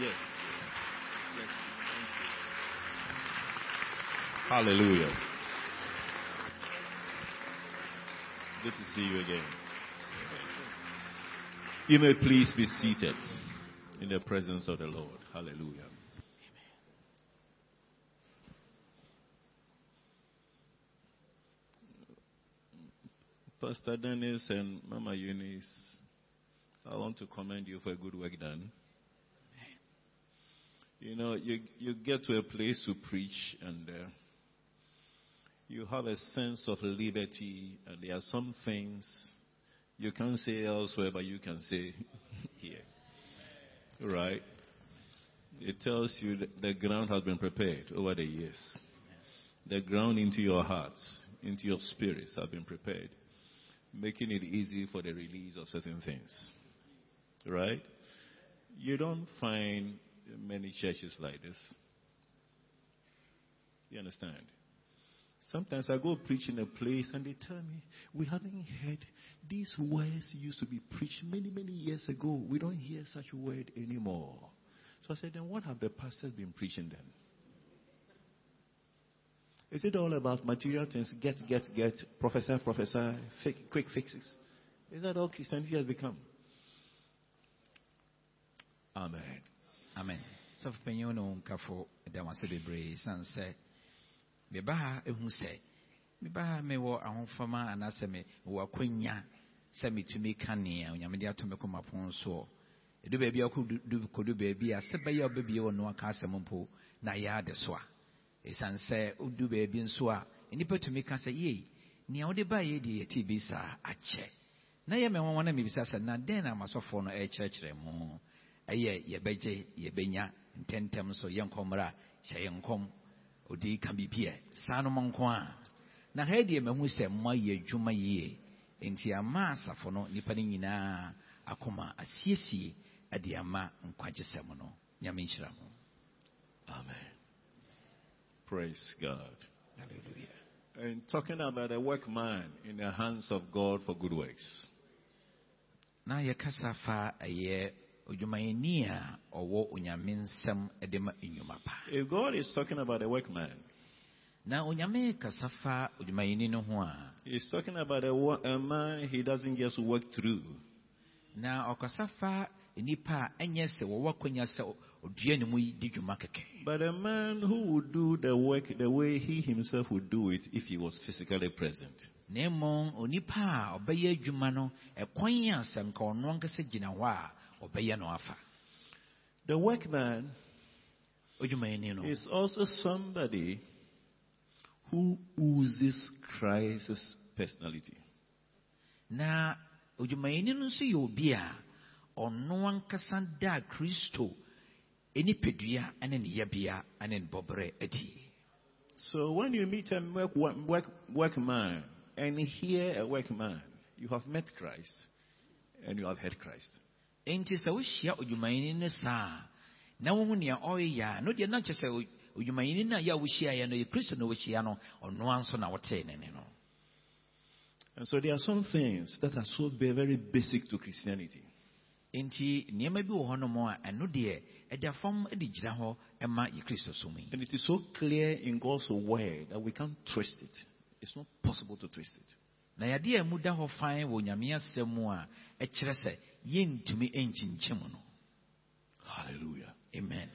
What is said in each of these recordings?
Yes. Yes. Thank you. Hallelujah. Good to see you again. You may please be seated in the presence of the Lord. Hallelujah. Pastor Dennis and Mama Eunice, I want to commend you for a good work done. You know, you, you get to a place to preach and uh, you have a sense of liberty, and there are some things you can't say elsewhere, but you can say here. Right? It tells you that the ground has been prepared over the years. The ground into your hearts, into your spirits have been prepared making it easy for the release of certain things. Right? You don't find many churches like this. You understand? Sometimes I go preach in a place and they tell me, we haven't heard these words used to be preached many, many years ago. We don't hear such word anymore. So I said, then what have the pastors been preaching then? Is it all about material things? Get, get, get, professor, professor, quick fixes? Is that all Christianity has become? Amen. Amen. So, panyin no nkafo da wase bebree. San sɛ meba ha ehu sɛ meba ha mewɔ ahofama anaasɛ me wɔ akwanya sɛ metumi ka nea onyame de ato me kɔma pon soɔ ɛdu baabi a wokɔdu baabi a sɛ bɛyɛ wobɛbie wɔ no aka asɛm mpo na yɛ ade so a. Ɛsiane sɛ wodu baabi nso a nnipa tumi ka sɛ yei nea wode baeɛ deɛ yɛte bi saa akyɛ. Na yɛ mɛwanwa na mebisa sɛ na dɛn na amasɔfoɔ ɛyɛ yɛbɛgye yɛbɛnya ntɛmntɛm so yɛ nkɔmmra a hyɛ yɛ nkɔm odi ka biribi ɛ saa no nko a na ha deɛ mahu sɛ mma yɛ adwuma yie enti ama asafo no nnipa no nyinaa akoma asiesie ade ama nkwagyesɛm no nyame nhyira mo Amen. Praise God. hallelujah And talking about a workman in the hands of God for good works. na yɛkasa fa ɛyɛ odwumayɛni a ɔwɔ onyame nsɛm de ma nnwuma pa If God is talking about a workman, na onyame kasa fa odwumayɛni no ho a He's talking about a, a man he doesn't just work through. na ɔkasa fa nnipa a ɛnyɛ sɛ wɔwɔ akwanya sɛ ɔdua ne mu yi di dwuma kɛkɛ But a man who would do the work the way he himself would do it if he was physically present. na mmom onipa a ɔbɛyɛ adwuma no ɛkwan a sɛ nka ɔno ankasa gyina hɔ a ɔbɛyɛ no afa The workman odwumayɛni no is also somebody who oozes Christ's personality. na odwumayɛni no nso yɛ obi a ɔno ankasa da kristo nipadua ne ne yɛbea ne ne bɔberɛ adi So when you meet a work, work, workman and hear a workman, you have met Christ and you have heard Christ. Enti sɛ wohyia odwumayɛni no saa na wohu nea ɔreyɛ a no deɛ na sɛ odwumayɛni no a yɛ a wohyiaeɛ no yɛ kristo na wohyia no ɔnoa nso na wotee ne ne no And so there are some things that are so very, basic to Christianity. enti nneɛma bi wɔ hɔnom a ɛno deɛ ɛda fam de gyina hɔ ma yɛ kristo som yi And it is so clear in God's word that we can't twist it. It's not possible to twist it. Na yadeɛ a mu da hɔ fan wɔ nyame asɛm mu a ɛkyerɛ sɛ yɛntumi nkyinkyim no Hallelujah. amen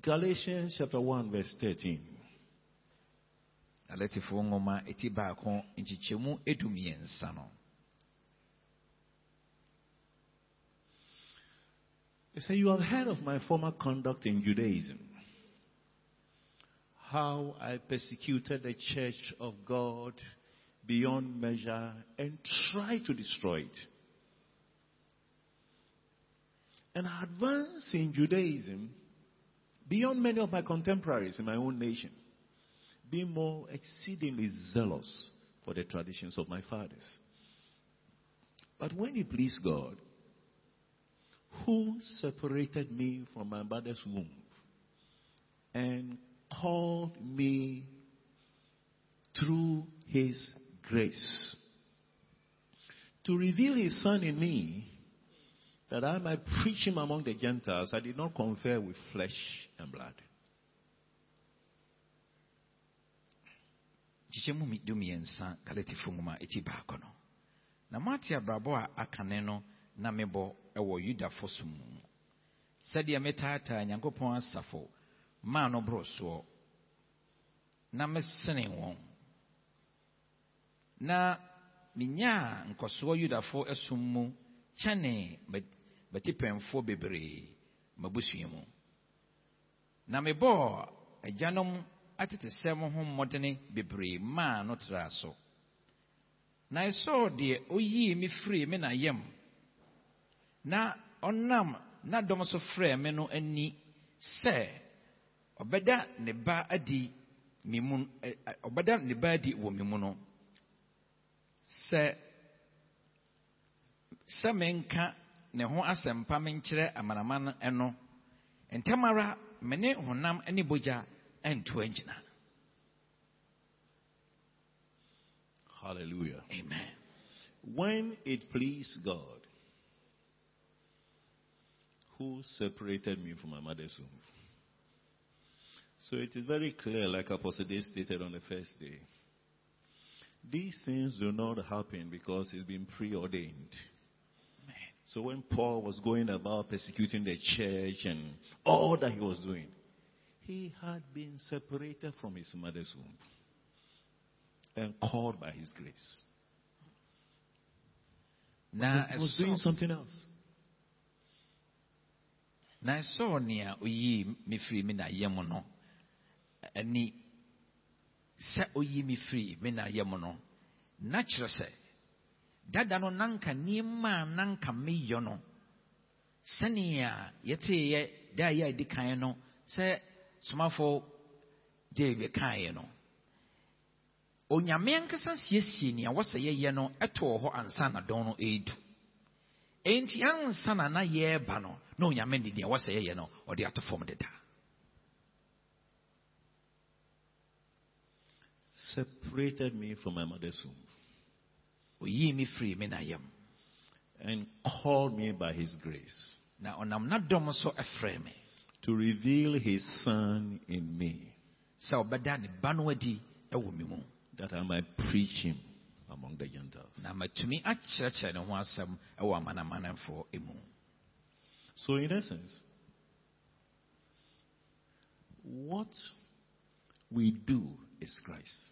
Galatians chapter 1, verse 13. alatifoɔ nwoma ɛti baako nkyekyɛmu edumiɛnsa no He said, You have heard of my former conduct in Judaism, how I persecuted the church of God beyond measure and try to destroy it. And I advanced in Judaism beyond many of my contemporaries in my own nation, being more exceedingly zealous for the traditions of my fathers. But when it pleased God, who separated me from my mother's womb and called me through his grace. To reveal his son in me that I might preach him among the Gentiles, I did not confer with flesh and blood. nkyekyɛmu mi- du mmiɛnsa galatifoɔ nwoma eti baako no na moate abrabɔ a akane no na mebɔ wɔ yudafo som mu sɛdeɛ metaataa nyankopɔn asafo maa no boro soɔ na mesene wɔn na menyaa nkɔsoɔ yudafo asom mu kyɛne batipɛnfoɔ bebree m'abusua mu. Na mebɔɔ agyanom atetesɛm ho mmɔdene bebree maa no traa so. Na ɛsɔɔ deɛ oyii me firii me na yam. Na ɔnam n'adɔm so frɛɛ me no ani sɛ ɔbɛda ne ba adi me mu ɔbɛda ne ba adi wɔ me mu no sɛ sɛ menka ne ho asɛmpa menkyerɛ amanaman no ntɛm ara me ne honam ne bogya antu agyina Hallelujah. amen When it pleased God, who separated me from my mother's womb. So it is very clear, like Apostle Dave stated on the first day. These things do not happen because it's been preordained. So when Paul was going about persecuting the church and all that he was doing, he had been separated from his mother's womb and called by his grace. na He was doing something else. na ɛsɔɔ nea oyii me firi me na yam no ani sɛ oyii me firi me na yam no na kyerɛ sɛ dada no nanka nneɛma a nanka meyɔ no sɛnea yɛteeɛ da yɛ a ɛdi kan no sɛ somafo david kaeɛ no onyame ankasa siesie nea wɔsɛ yɛyɛ no ɛtɔɔ hɔ ansa na dɔn no ɛredu enti ansa na na yɛreba no na onyame de nea wɔsɛ yɛyɛ no ɔde ato fam deda separated me from my mother's womb. Oyii me firi me na yam and called me by his grace na ɔnam n'adɔm so ɛfrɛ me. to reveal his son in me sɛ ɔbɛda ne ba no adi ɛwɔ me mu. that I might preach him among the Gentiles. na matumi akyerɛkyerɛ ne ho asɛm ɛwɔ amanamanfoɔ mu So, in essence, what we do is Christ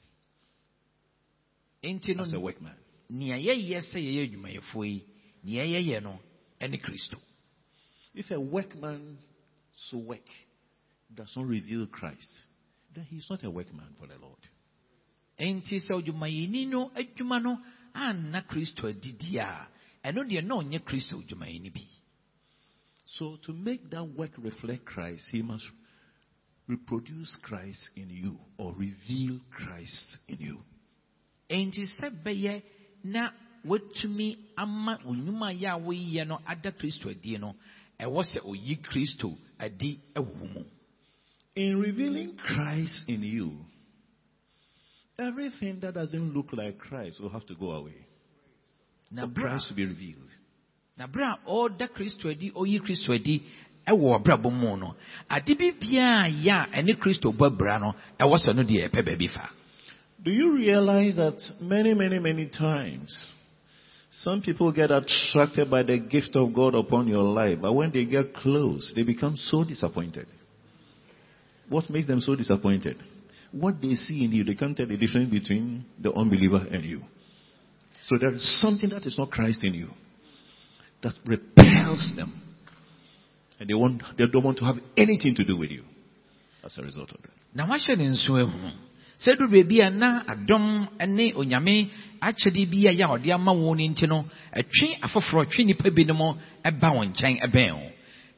enti no as a workman. nea yɛyɛ sɛ yɛyɛ adwumayɛfoɔ yi nea yɛyɛ no ɛne kristo If a workman's work does not reveal Christ, then he's not a workman for the Lord. enti sɛ odwumayɛni no adwuma no anna kristo adidi a ɛno deɛ na ɔnyɛ kristo odwumayɛni bi So, to make that work reflect Christ, he must reproduce Christ in you or reveal Christ in you. Enti sɛ bɛyɛ na watumi ama onwuma yɛ a woyɛ no ada kristo adie no ɛwɔ sɛ oyi kristo adi ɛwɔ mu. In revealing Christ in you, everything that doesn't look like Christ will have to go away. Na for Christ to be revealed. na bere a ɔreda kristo adi ɔyi kristo adi ɛwɔ ɔbrabɔ mu no ade bi biara yɛ a ɛne kristo bɔ bra no ɛwɔ sɛ no deɛ ɛpɛ baabi fa Do you realize that many, many, many times some people get attracted by the gift of God upon your life, but when they get close, they become so disappointed. What makes them so disappointed? What they see in you, they can't tell the difference between the unbeliever and you. So there is something that is not Christ in you that repels them. And they, want, they don't want to have anything to do with you as a result of that. Sɛ duru baabi a na adɔm ne onyame akyɛde bi a yɛ a ɔde ama wɔn no nti no ɛtwe afoforɔ twe nnipa binom ɛba wɔn nkyɛn ɛbɛn wo.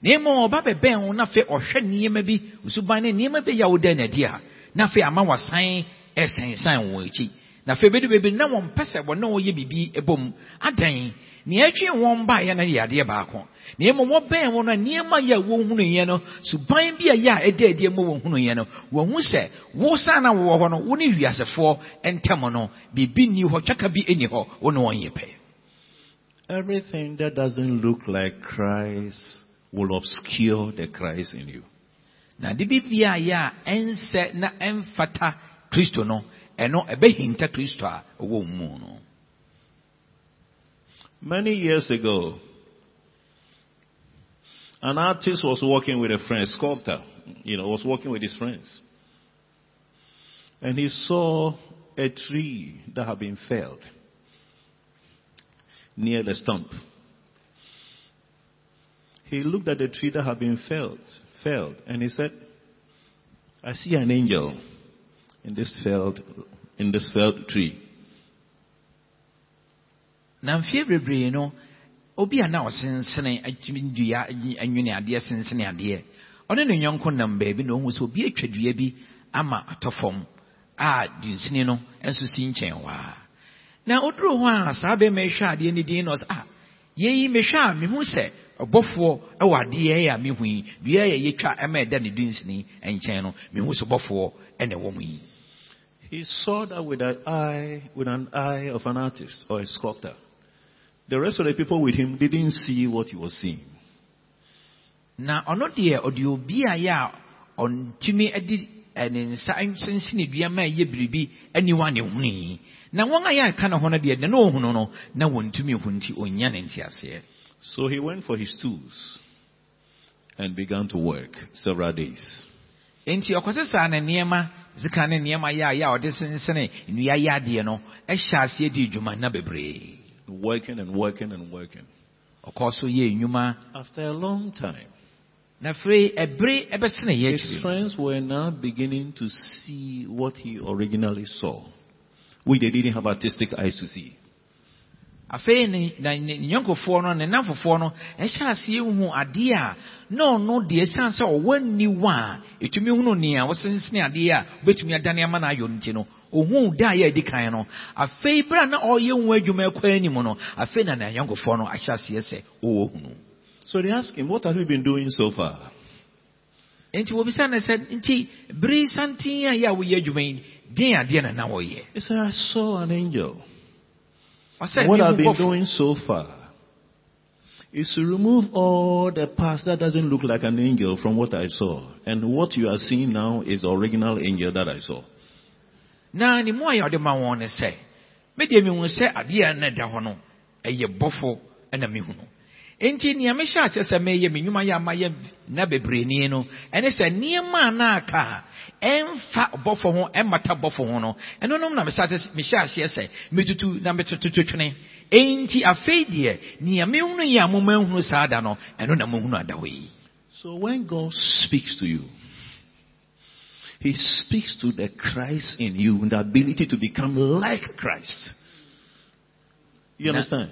Na mmom ɔba bɛbɛn wo na ɔhwɛ nneɛma bi osuban ne nneɛma bi a woda n'adi a na afei ama wasan ɛsɛnsan wɔn akyi na afei bɛdu baabi na wɔn mpɛ sɛ wɔn na wɔyɛ biribi ɛbom adan nea ɛtwe wɔn baeɛ no yɛ adeɛ baako. Na mmom wɔbɛn wɔn no nneɛma yɛ a wɔhunu yɛ no suban bi a yɛ a ɛda adi ma wɔhunu yɛ no wɔhu sɛ wosan na wɔwɔ hɔ no wo ne wiasefoɔ ntam no biribi nni hɔ twaka bi nni hɔ wo ne wɔn yɛ pɛ. Everything that doesn't look like Christ will obscure the Christ in you. na de bibia a yɛ a ɛnsɛ na ɛmfata kristo no ɛno ɛbɛhinta kristo a ɔwɔ mu no Many years ago, an artist was working with a friend, sculptor, you know, was working with his friends. And he saw a tree that had been felled near the stump. He looked at the tree that had been felled, felled, and he said, I see an angel in this felled, in this felled tree. na mfeɛ bebree no obi a na ɔsensene dua anwene adeɛ sensene adeɛ ɔne ne nyɔnko nam baabi na ɔhu sɛ obi atwa dua bi ama atɔ fam a dunsini no nso si nkyɛn waa na oduru hɔ a saa bɛrima yi hwɛ adeɛ no din na ɔsɛ ah yɛyi mehwɛ a mehu sɛ ɔbɔfoɔ wɔ adeɛ a mehu yi dua yɛ yɛtwa ɛma ɛda ne dunsini nkyɛn no mehu sɛ bɔfoɔ ɛna ɛwɔ mu yi He saw that with an eye, with an eye of an artist or a sculptor. The rest of the people with him didn't see what he was seeing. na ɔno deɛ ɔde obi a yɛ a ɔntumi eh, ne nsa nsensene dua ma ɛyɛ biribi aniwa ne hunu yi na wɔn a yɛ aka ne ho no deɛ deɛ na ɔhunu no na wɔntumi hu nti ɔnya ne So he went for his tools and began to work several days. Ɔkɔsɛ saa ne nneɛma sika ne nneɛma yɛ a yɛ a ɔde sensene nnua yɛ adeɛ no ɛhyɛ aseɛ di dwuma nna bebree Working and working and working. so yɛ nnwuma After a long time, na afei ɛbere ɛbɛsene yɛ his friends were now beginning to see what he originally saw, which they didn't have artistic eyes to see. Afei ne nyɔnkofoɔ no ne namfofoɔ no ɛhyɛ aseɛ hu adeɛ a na ɔno deɛ ɛsiane sɛ ɔwɔ aniwa a ɛtumi hunu nea wɔsensene adeɛ a wobɛtumi adane ama no ayɔ no nti no ɔhuu da a yɛ adi kan no afei berɛ a na ɔyɛ hu adwuma ɛkɔ anim no afei na ne anyɔnkofoɔ no ahyɛ aseɛ sɛ ɔwɔ hunu So they asked him, What have you been doing so far? enti wɔbisa no sɛ nti bere santen a yɛ a woyɛ adwuma yi den adeɛ na na wɔyɛ He said, I saw an angel. What I've been doing so far is to remove all the past that doesn't look like an angel from what I saw. And what you are seeing now is the original angel that I saw. na ne mu a yɛ ɔde ma wɔn ne sɛ medeɛ mehu sɛ adeɛ a na ɛda hɔ no ɛyɛ bɔfo ɛna mehu no enti nea mehyɛ aseɛ sɛ meyɛ me nnwuma yɛ ama yɛ na bebree no ɛne sɛ nneɛma a na aka a ɛmfa bɔfo ho ɛmmata bɔfo ho no. Ɛno nom na mehyɛ ase- mehyɛ aseɛ sɛ metutu na metototo twene enti afei deɛ nea mehunu yɛ a momahunu saa da no. Ɛno na mohunu ada hɔ yi So when God speaks to you, He speaks to the Christ in you, the ability to become like Christ. You understand?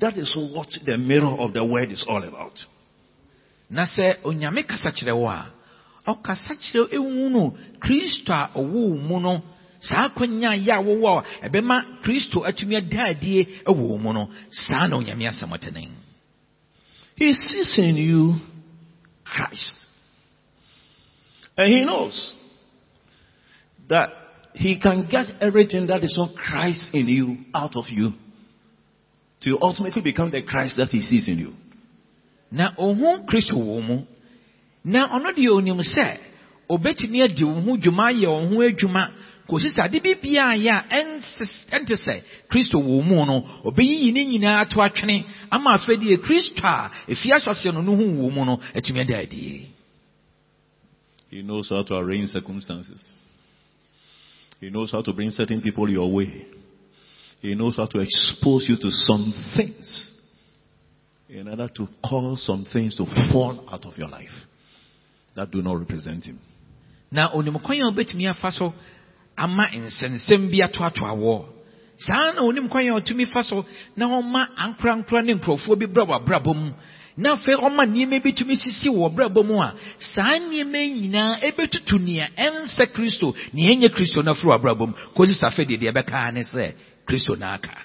That is what the mirror of the word is all about. na sɛ onyame kasa kyerɛ wo a ɔkasa kyerɛ ewu no kristo a ɔwɔ wo mu no saa akwanya yɛ a wowɔ a ɛbɛma kristo atumi ada adie mu no saa na onyame asɛm ɔtene He sees in you Christ. And he knows that he can get everything that is of Christ in you out of you to ultimately become the Christ that he sees in you. na ohu kristo wɔ wo mu na ɔno deɛ onim sɛ obɛtumi adi wo ho dwuma ayɛ wo ho adwuma kòsi sɛ ade bibiara yɛ a ɛnse- ɛnte sɛ kristo wɔ wo mu no ɔbɛyiyi ne nyinaa ato atwene ama afei deɛ kristo a efi ahyɛseɛ no no ho wɔ wo mu no atumi ada adie He knows how to arrange circumstances. He knows how to bring certain people your way. He knows how to expose you to some things in order to cause some things to fall out of your life. That do not represent him. na onim kwan a obetumi afa so ama nsɛnsɛm bi atoatoa wɔ saa na onim kwan a ɔtumi fa so na ɔma ankorankora ne nkurɔfoɔ bi brɛ wɔ abrabɔ mu. Na afei ɔma nneɛma bi tumi sisi wɔ abrabɔ mu a saa nneɛma yi nyinaa ɛbɛtutu nea ɛnsɛ kristo nea ɛnyɛ kristo no afiri wɔ abrabɔ mu. Kɔsi sa afei deɛ deɛ ɛbɛka ne kristo aka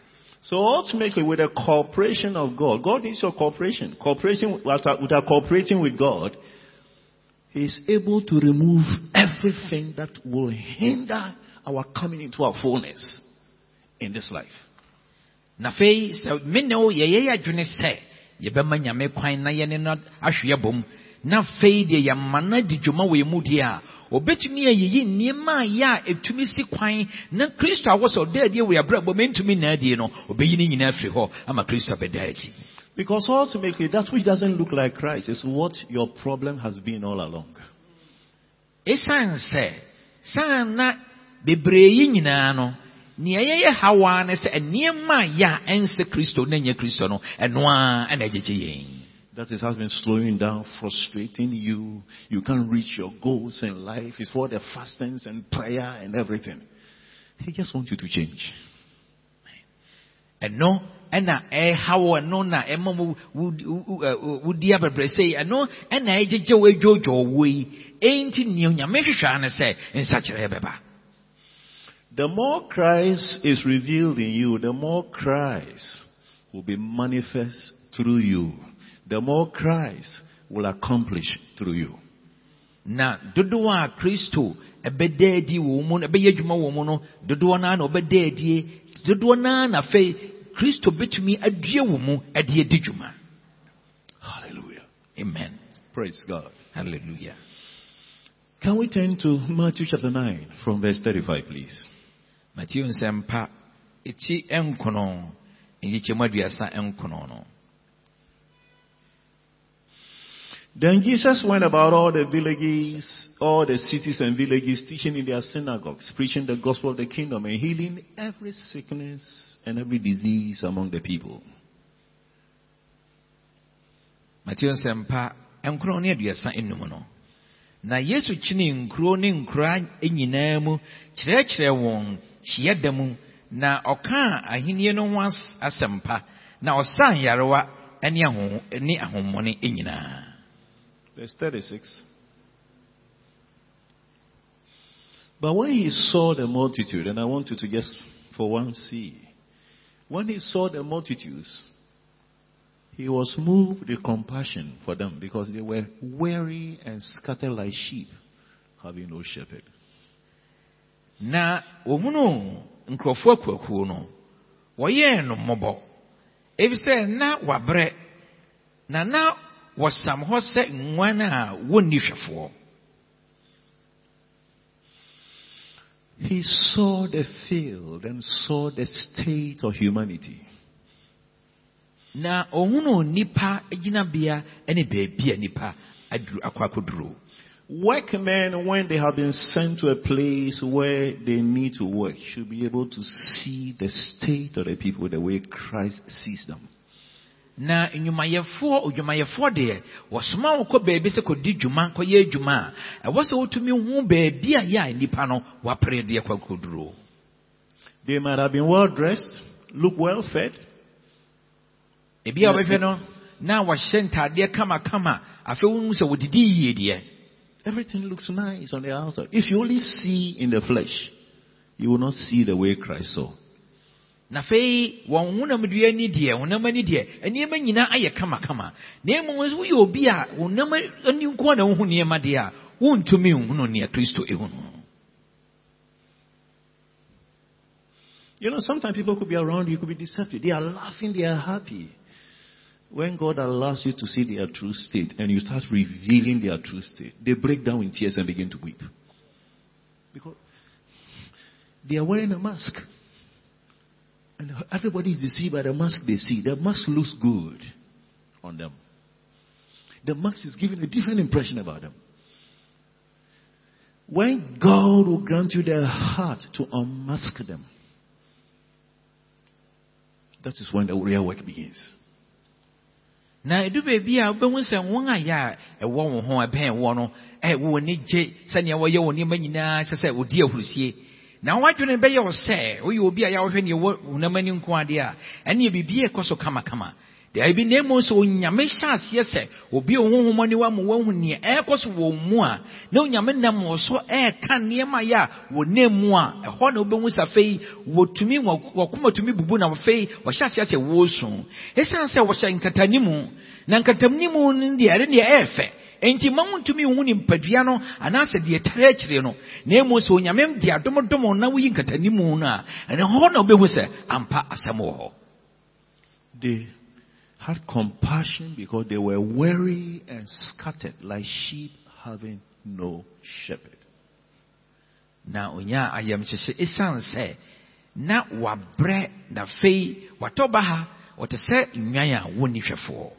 So ultimately, with the cooperation of God, God needs your cooperation. Cooperation without, cooperating with God, He is able to remove everything that will hinder our coming into our fullness in this life. na afei sɛ me ne wo yɛyɛ yɛ adwene sɛ yɛbɛma nyame kwan na yɛne no ahwe na afei deɛ yɛma no adi dwuma wɔ mu deɛ a obɛtumi ayiyi nneɛma a yɛ a ɛtumi si kwan na kristo a wɔ sɛ ɔda adiɛ wɔ yɛabrabɔ mentumi nna adie no ɔbɛyi no nyinaa afiri hɔ ama kristo abɛda adi Because ultimately, that which doesn't look like Christ is what your problem has been all along. ɛsiane sɛ saa na bebree yi nyinaa no nea yɛyɛ hawaa ne sɛ nneɛma a yɛ a ɛnsɛ kristo na nyɛ kristo no ɛno a ɛna agyegye yɛn That is, has been slowing down, frustrating you. You can't reach your goals in life. It's for the fastings and prayer and everything. He just wants you to change. ɛno ɛna ɛhaw ɛno na ɛma mu wudi- wu- wu- ɛ, wu- eh, wudi abɛbrɛsɛ yi ɛno ɛna ɛgyegye wo adwoodwoo wo yi enti nea onyame hwehwɛ ne sɛ nsakyerɛ bɛba The more Christ is revealed in you, the more Christ will be manifest through you. The more Christ will accomplish through you. na dodoɔ a kristo ɛbɛda adi wɔ mu no ɛbɛyɛ adwuma wɔ mu no dodoɔ no a na ɔbɛda adie dodoɔ no a na afei kristo bɛtumi adue wɔ mu ɛde adi dwuma Hallelujah. amen Praise God. hallelujah Can we turn to Matthew chapter 9 from verse 35, please? matthew nsɛmpa ɛti ɛnkono nyikyɛmu aduasa ɛnkono no Then Jesus went about all the villages, all the cities and villages, teaching in their synagogues, preaching the gospel of the kingdom, and healing every sickness and every disease among the people. matthew nsɛmpa nkron ne aduasa enum no. Na yesu kyinii nkuro ne nkuraa nyinaa mu kyerɛkyerɛ wɔn hyiada na ɔkaa ahenni no ho as- asɛmpa na ɔsaa nyarewa ne aho ne ahommɔne nyinaa Verse 36. But when he saw the multitude, and I want you to just for one see, when he saw the multitudes, he was moved with compassion for them because they were weary and scattered like sheep, having no shepherd. na ohunu nkurɔfoɔ akuakuo no wɔyɛɛ no mmɔbɔ efisɛ na wabrɛ na na wɔsam hɔ sɛ nguan a hwɛfoɔ He saw the field and saw the state of humanity. na ohunu nipa gyinabea ne baabi a nipa aduru akɔ akɔduro Workmen, when they have been sent to a place where they need to work, should be able to see the state of the people the way Christ sees them. Na nnwumayɛfoɔ odwumayɛfoɔ deɛ wɔsoma wo kɔ baabi sɛ kɔdi dwuma kɔyɛ adwuma. A ɛwɔ sɛ wotumi hu baabi a yɛ a nipa no wapere deɛ kɔ akɔduro They might have been well dressed, look well fed, ebi a wɔbɛhwɛ no na wɔhyɛ ntadeɛ kamakama. Afei wohu sɛ wɔdidi yie deɛ. Everything looks nice on the outside. If you only see in the flesh, you will not see the way Christ saw. Na afei wɔn honamdua ani deɛ honam ani deɛ nneɛma nyinaa ayɛ kamakama na mmom nso woyɛ obi a honam ani nko na wohu nneɛma deɛ a wontumi nhunu kristo ehunu You know, sometimes people could be around you, could be deceptive. They are laughing, they are happy. When God allows you to see their true state and you start revealing their true state, they break down in tears and begin to weep. Because they are wearing a mask. And everybody is deceived by the mask they see. The mask looks good on them. The mask is giving a different impression about them. When God will grant you the heart to unmask them, that is when the real work begins. na edu baabi a wobɛhu sɛ wɔn a yɛ a ɛwɔ wo ho ɛbɛn wɔ no ɛ wɔ ni gye sɛnea wɔyɛ wɔn nneɛma nyinaa sɛ sɛ wɔdi ahurusie na wɔadwene bɛyɛ wo sɛ woyɛ obi a yɛawohwɛ neɛ wɔ honam ani nko adeɛ a ɛneɛ biribiaa ɛkɔ so kamakama deɛ bi na mmom sɛ onyame hyɛ aseɛ sɛ obi a ɔhohom ani wa ma woahu neɛ ɛrekɔ so wɔ mu a na onyame nam wɔ so ɛreka nneɛma yɛ a wɔnam mu a ɛhɔ na wobɛhu sɛ afei wɔtumi wɔ- wɔkoma tumi bubu na afei wɔhyɛ aseɛ sɛ wɔresu ɛsiane sɛ wɔhyɛ nkatanimu. Na nkatanimu no deɛ ɛre deɛ ɛyɛ enti ma wontumi nhu ne mpadua no anaasɛ deɛ tare akyire no na mmom sɛ onyame de adomdom na woyi nkatanimu no a ɛne hɔ na wobɛhu sɛ ampa asɛm wɔ hɔ they had compassion because they were weary and scattered like sheep having no shepherd. na onyaa ayamhyehye esiane sɛ na wabrɛ na afei watɔ ba ha wɔte sɛ nnwan a hwɛfoɔ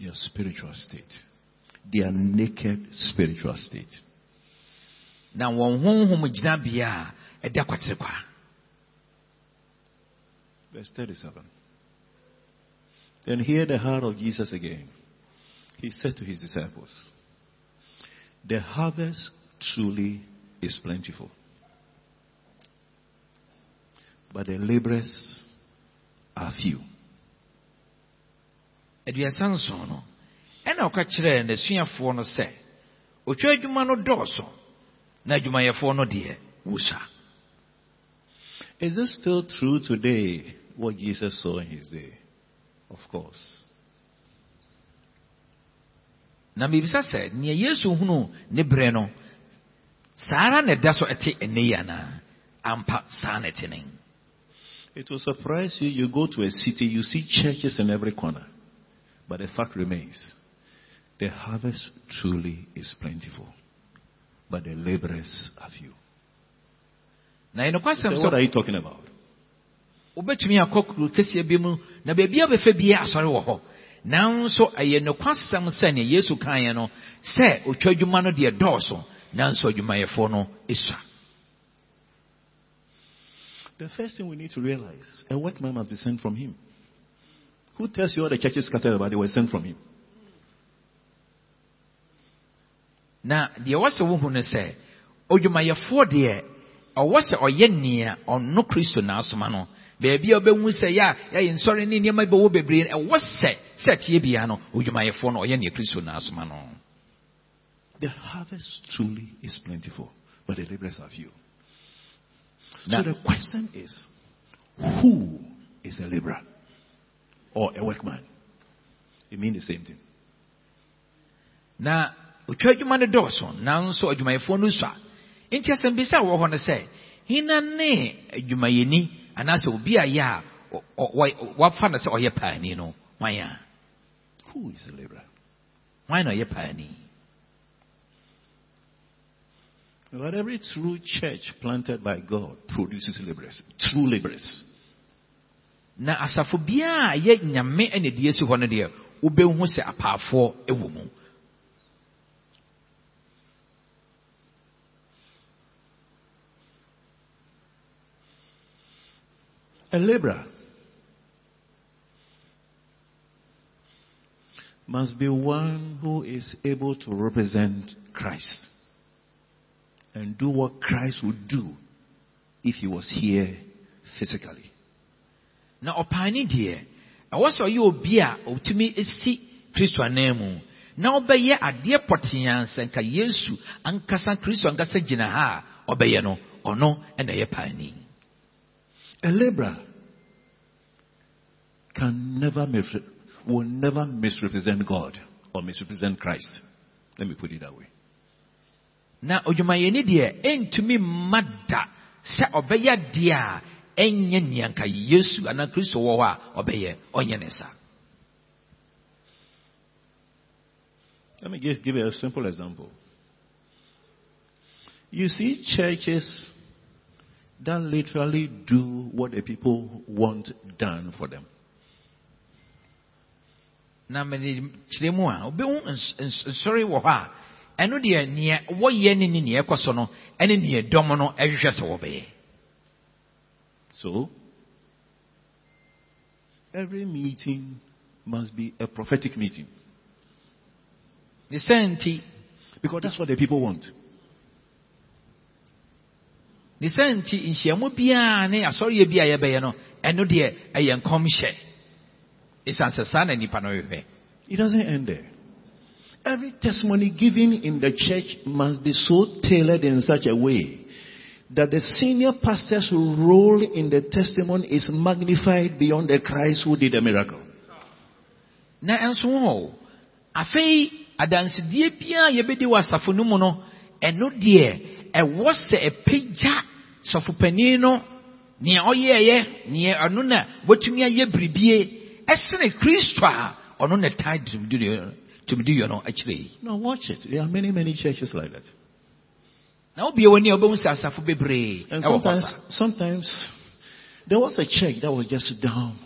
Their spiritual state. Their naked spiritual state. na wɔn honhom gyinabea a ɛda kwatere kwa Verse 37. Then hear the heart of Jesus again. He said to his disciples, The harvest truly is plentiful, but the laborers are few. Aduasa nson no ɛna ɔka kyerɛɛ n'asuafoɔ no sɛ otwa adwuma no dɔɔso na adwumayɛfoɔ no deɛ Is this still true today, what Jesus saw in his day? Of course. na miribisa sɛ nea yesu hunu ne berɛ no saa ara na ɛda so ɛte ɛnɛ yi anaa ampa saa na ɛte ne It will surprise you. You go to a city, you see churches in every corner. But the fact remains the harvest truly is plentiful, but the laborers are few. So what are you talking about? wobɛtumi akɔ kuro kɛseɛ bi mu na baabi a bɛfɛ biara asɔre wɔ hɔ nanso ɛyɛ nokwasɛm yesu kaeɛ no sɛ otwa adwuma no deɛ dɔɔso nanso adwumayɛfoɔ no ɛsua The first thing we need to realize a workman must be sent from him. Who tells you all the churches scattered about they were sent from him? na deɛ ɛwɔ sɛ wohu no sɛ odwumayɛfoɔ deɛ ɔwɔ sɛ ɔyɛ nea ɔno kristo naasoma no baabi a wobɛhu sɛ yɛ a yɛayɛ nsɔre ne nneɛma bɛwɔ bebree ɛwɔ sɛ sɛ tie bia no odwumayɛfoɔ no ɔyɛ nea kristo naasoma no The harvest truly is plentiful, but the laborers are few. Now- so the question is, who is a laborer or a workman? It means the same thing. na otwa adwuma no dɔɔso nanso adwumayɛfoɔ no sua nti asɛm bisa a wɔ hɔ no sɛ hena ne adwumayɛni anaasɛ obi a yɛ a ɔ- ɔ- wɔ- wafa no sɛ ɔyɛ paani no a Who is a laborer? hwan na ɔyɛ paani But every true church planted by God produces laborers, true laborers. Na asafo a ɛyɛ nyame hɔ no sɛ apaafoɔ mu A laborer must be one who is able to represent Christ and do what Christ would do if he was here physically. Na ɔpaani deɛ ɛwɔ sɛ ɔyɛ obi a ɔtumi si kristo anan mu na ɔbɛyɛ adeɛ pɔtee sɛ nka yesu ankasa kristo ankasa gyina ha a ɔbɛyɛ no ɔno ɛna ɛyɛ paani A laborer can never mis- will never misrepresent God or misrepresent Christ. Let me put it that way. na odwumayɛni deɛ ɛntumi mma da sɛ ɔbɛyɛ adeɛ a ɛnyɛ yesu anaa kristo wɔ hɔ a ɔbɛyɛ ɔnyɛ ne saa Let me give, give you a simple example. You see churches that literally do what the people want done for them. na mede kyerɛ mu a wobɛhu ns- ns- nsɔre wɔ hɔ a ɛno deɛ nea wɔyɛ ne ne nea ɛkɔ so no ɛne nea dɔm no ɛhwehwɛ sɛ wɔbɛyɛ So, every meeting must be a prophetic meeting because that's what the people want. ne sɛ nti nhyiamu biara ne asɔreɛ bi a yɛbɛyɛ no ɛno deɛ ɛyɛ nkɔmhyɛ ɛsiane sɛ saa na nnipa no hwehwɛ It doesn't end there. Every testimony given in the church must be so tailored in such a way that the senior pastor's role in the testimony is magnified beyond the Christ who did the miracle. na ɛnso hɔ afei adansedie biara yɛbɛdi wɔ asafo no mu no ɛno deɛ ɛwɔ sɛ ɛpagya sɔfopanin no nea ɔyɛɛyɛ nea ɔno na watumi ayɛ biribie ɛsene kristo a ɔno na tae tumidiyɔ no akyerɛ yi Now watch it. There are many, many churches like that. Na wobie w'ani a wobɛhu sɛ asafo bebree And sometimes, sometimes there was a church that was just down,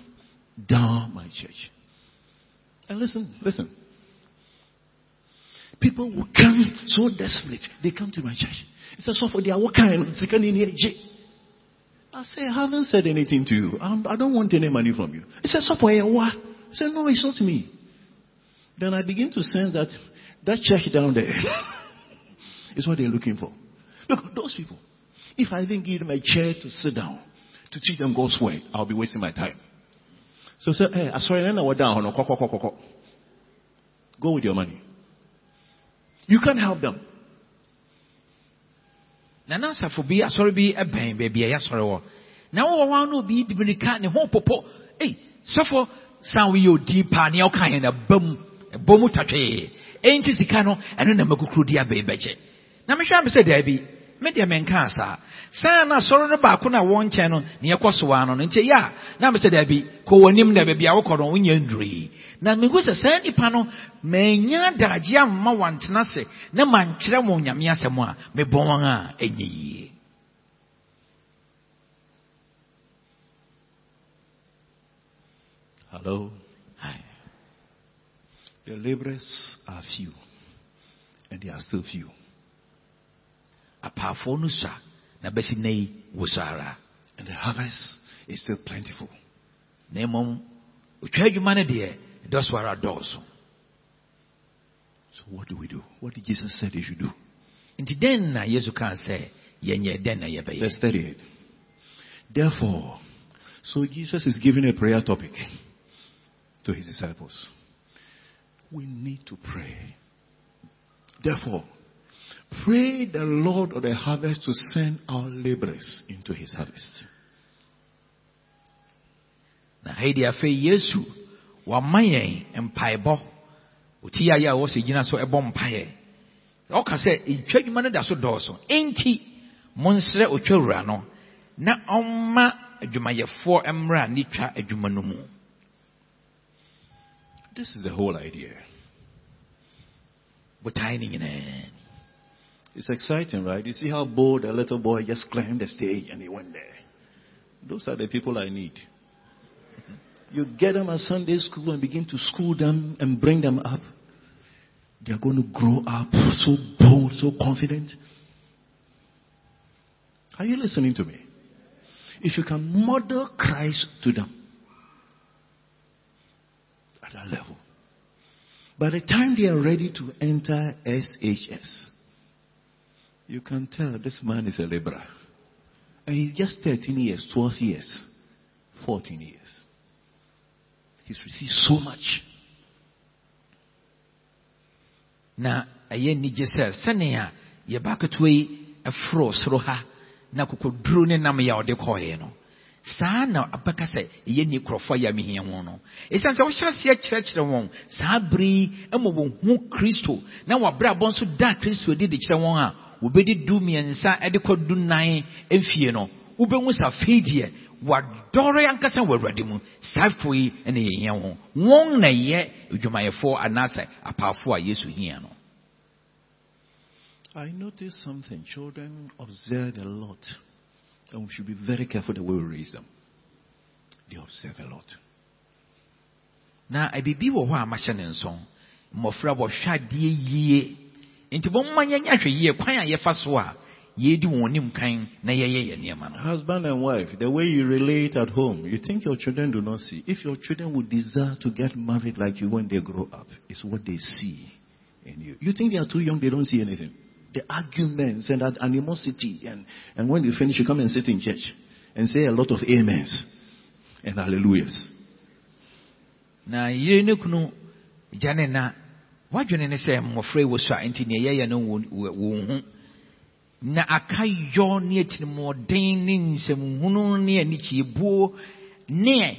down my church. And listen, listen. People will come so desperate. They come to my church. It's a software. They are working. I say, I haven't said anything to you. I'm, I don't want any money from you. It's a software. Eh, what? I say, no, it's not me. Then I begin to sense that that church down there is what they're looking for. Look, those people. If I didn't give them a chair to sit down to teach them God's word, I'll be wasting my time. So say, hey, sorry, then I was down. no, ko, ko, ko, ko, ko. Go with your money. You can't help them. na na asafo bi asɔre bi bɛn baabi a yɛasɔre wɔ na wowɔ hɔ na obi di mirika ne ho popo ei sɔfo san woyɛ odi paa nea woka yɛ na ba mu ɛbɔ mu tatwee ɛnti sika no ɛno na makukuro di abɛi bɛgye na mehwɛ a me sɛ daabi me deɛ menkaa saa saa na asɔre no baako na wɔ nkyɛn no ne yɛkɔ soa no no nti yɛ na me sɛ daabi kɔ w'anim na baabi a wokɔ no wonya ndurui na mehu sɛ saa nnipa no manya adagye amma wantena se na mankyerɛ mo nyame asɛm a mebɔ wɔn a ɛnyɛ yie Hello? Aye. The laborers are few. And they are still few. No sua na bɛsi nna yi wo so ara And the harvest is still plentiful. na mmom otwa adwuma no deɛ ɛdɔ so ara dɔɔso So what do we do? What did Jesus say they should do? nti dɛn na yesu kaa sɛ yɛnyɛ dɛn na yɛbɛyɛ study it. Therefore, so Jesus is giving a prayer topic to his disciples. We need to pray. Therefore, pray the Lord of the harvest to send our laborers into his harvest. na hei deɛ afei yesu wama yɛn mpaebɔ ɔti yɛ a wɔ sɛ gyina so ɛbɔ mpaeɛ ɔka sɛ ntwa adwuma no da so dɔɔso enti monsrɛ otwawura no. Na ɔmma adwumayɛfoɔ mmra ne twa adwuma no mu. This is the whole idea. botae no nyinaa It's exciting, right? You see how bold a little boy just climbed the stage and he went there. Those are the people I need. You get them at Sunday school and begin to school them and bring them up. They are going to grow up so bold, so confident. Are you listening to me? If you can model Christ to them at that level, by the time they are ready to enter SHS, you can tell this man is a laborer. And he's just 13 years, 12 years, 14 years. He's received so much. na ɛyɛ nigye sɛ sɛnea yɛba ketewa yi ɛforo soro ha na kokoduro ne nam yɛ ɔde kɔɔeɛ no saa na abɛka sɛ ɛyɛ yɛ amehia ho no. Sɛ aseɛ kyerɛkyerɛ wɔn saa kristo. Na nso da kristo de kyerɛ wɔn a wɔbɛdi du mmiɛnsa kɔ du no. Afei deɛ wadɔre ankasa wɔ awurade mu. Yi wɔn. Na yɛ adwumayɛfoɔ anaasɛ a yesu hia no. I noticed something. Children observe a lot. And we should be very careful the way we raise them. They observe a lot. na abibi wɔ hɔ a mahyɛ ne nso mmɔfra wɔhwɛ adeɛ yie nti wɔmma yɛnyɛ ahwɛ yie kwan a yɛfa so a na yɛyɛ yɛ Husband and wife, the way you relate at home, you think your children do not see. If your children would desire to get married like you when they grow up, it's what they see in you. You think they are too young, they don't see anything. The arguments and that animosity, and, and when you finish, you come and sit in church and say a lot of amens and hallelujahs. na yere ne kunu gya ne na wadwene ne sɛ mmɔfra wɔ so a nti nea yɛyɛ no wɔ ho na aka yɔ ne atirimɔden ne nsɛmhunu ne anikyeebuo ne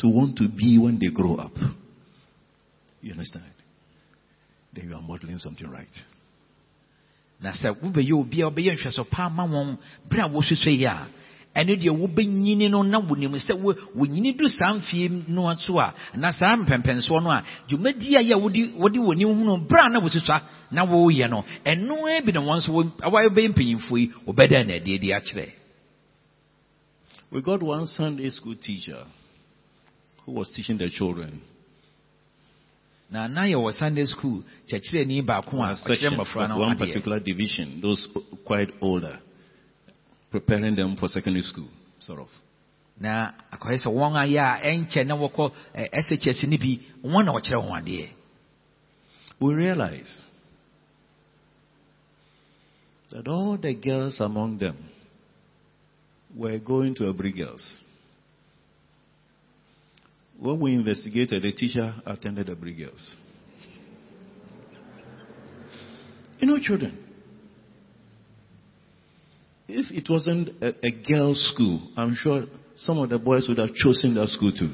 to want to be when they grow up. You understand? Then you are modeling something right. na sɛ wobɛyɛ obi a wobɛyɛ nhwɛso pa ama wɔn berɛ a wɔhwehwɛ yi a ɛno deɛ wobɛnyini no na wonim sɛ wo- wonyini du saa mfie no so a na saa mpɛmpɛnsoɔ no a dwumadi a yɛ wode wode w'ani hunu berɛ a na wosusua na woyɛ no ɛno ara bi na wɔn nso wɔ- a wɔbɛyɛ mpanyimfoɔ yi wɔbɛda no adi adi akyerɛ We got one Sunday school teacher who was teaching the children na na yɛwɔ sunday school kyerɛkyerɛni baako a one ɔkyerɛ section of no one particular division, those quite older, preparing them for secondary school, sort of. na akɔyɛ sɛ wɔn ayɛ a ɛnkyɛ na wɔkɔ eh, shs no bi wɔn na ɔkyerɛ wɔn adeɛ We realized that all the girls among them were going to Aburi girls. When we investigated, the teacher attended Aburi girls. You know, children, if it wasn't a, a girls' school, I'm sure some of the boys would have chosen that school too.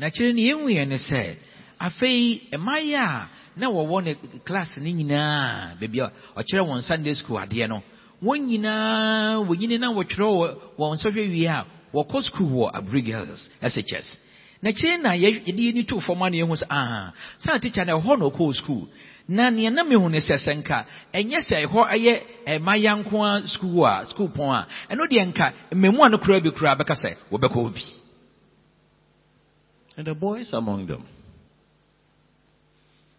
na kyerɛ no yɛhuiɛ ne sɛ afei mmayɛ a na wɔwɔ ne class no nyinaa baabi a ɔkyerɛ wɔn sunday school adeɛ no wɔn nyinaa wɔnyini na wɔtwerɛ wɔ- wɔn nsɔhwɛ wie a wɔkɔ school wɔ girls shs na kyerɛ na yɛ- yɛde yɛni too fam a na yɛhu sɛ aha saa tikya na ɛhɔ na ɔkɔɔ school na nea na mehu ne sɛ sɛ nka ɛnyɛ sɛ ɛhɔ ɛyɛ ɛmaya nko a school a school pɔn a ɛno deɛ nka mmɛmua no koraa bi koraa bɛka sɛ wɔbɛkɔ bi And the boys among them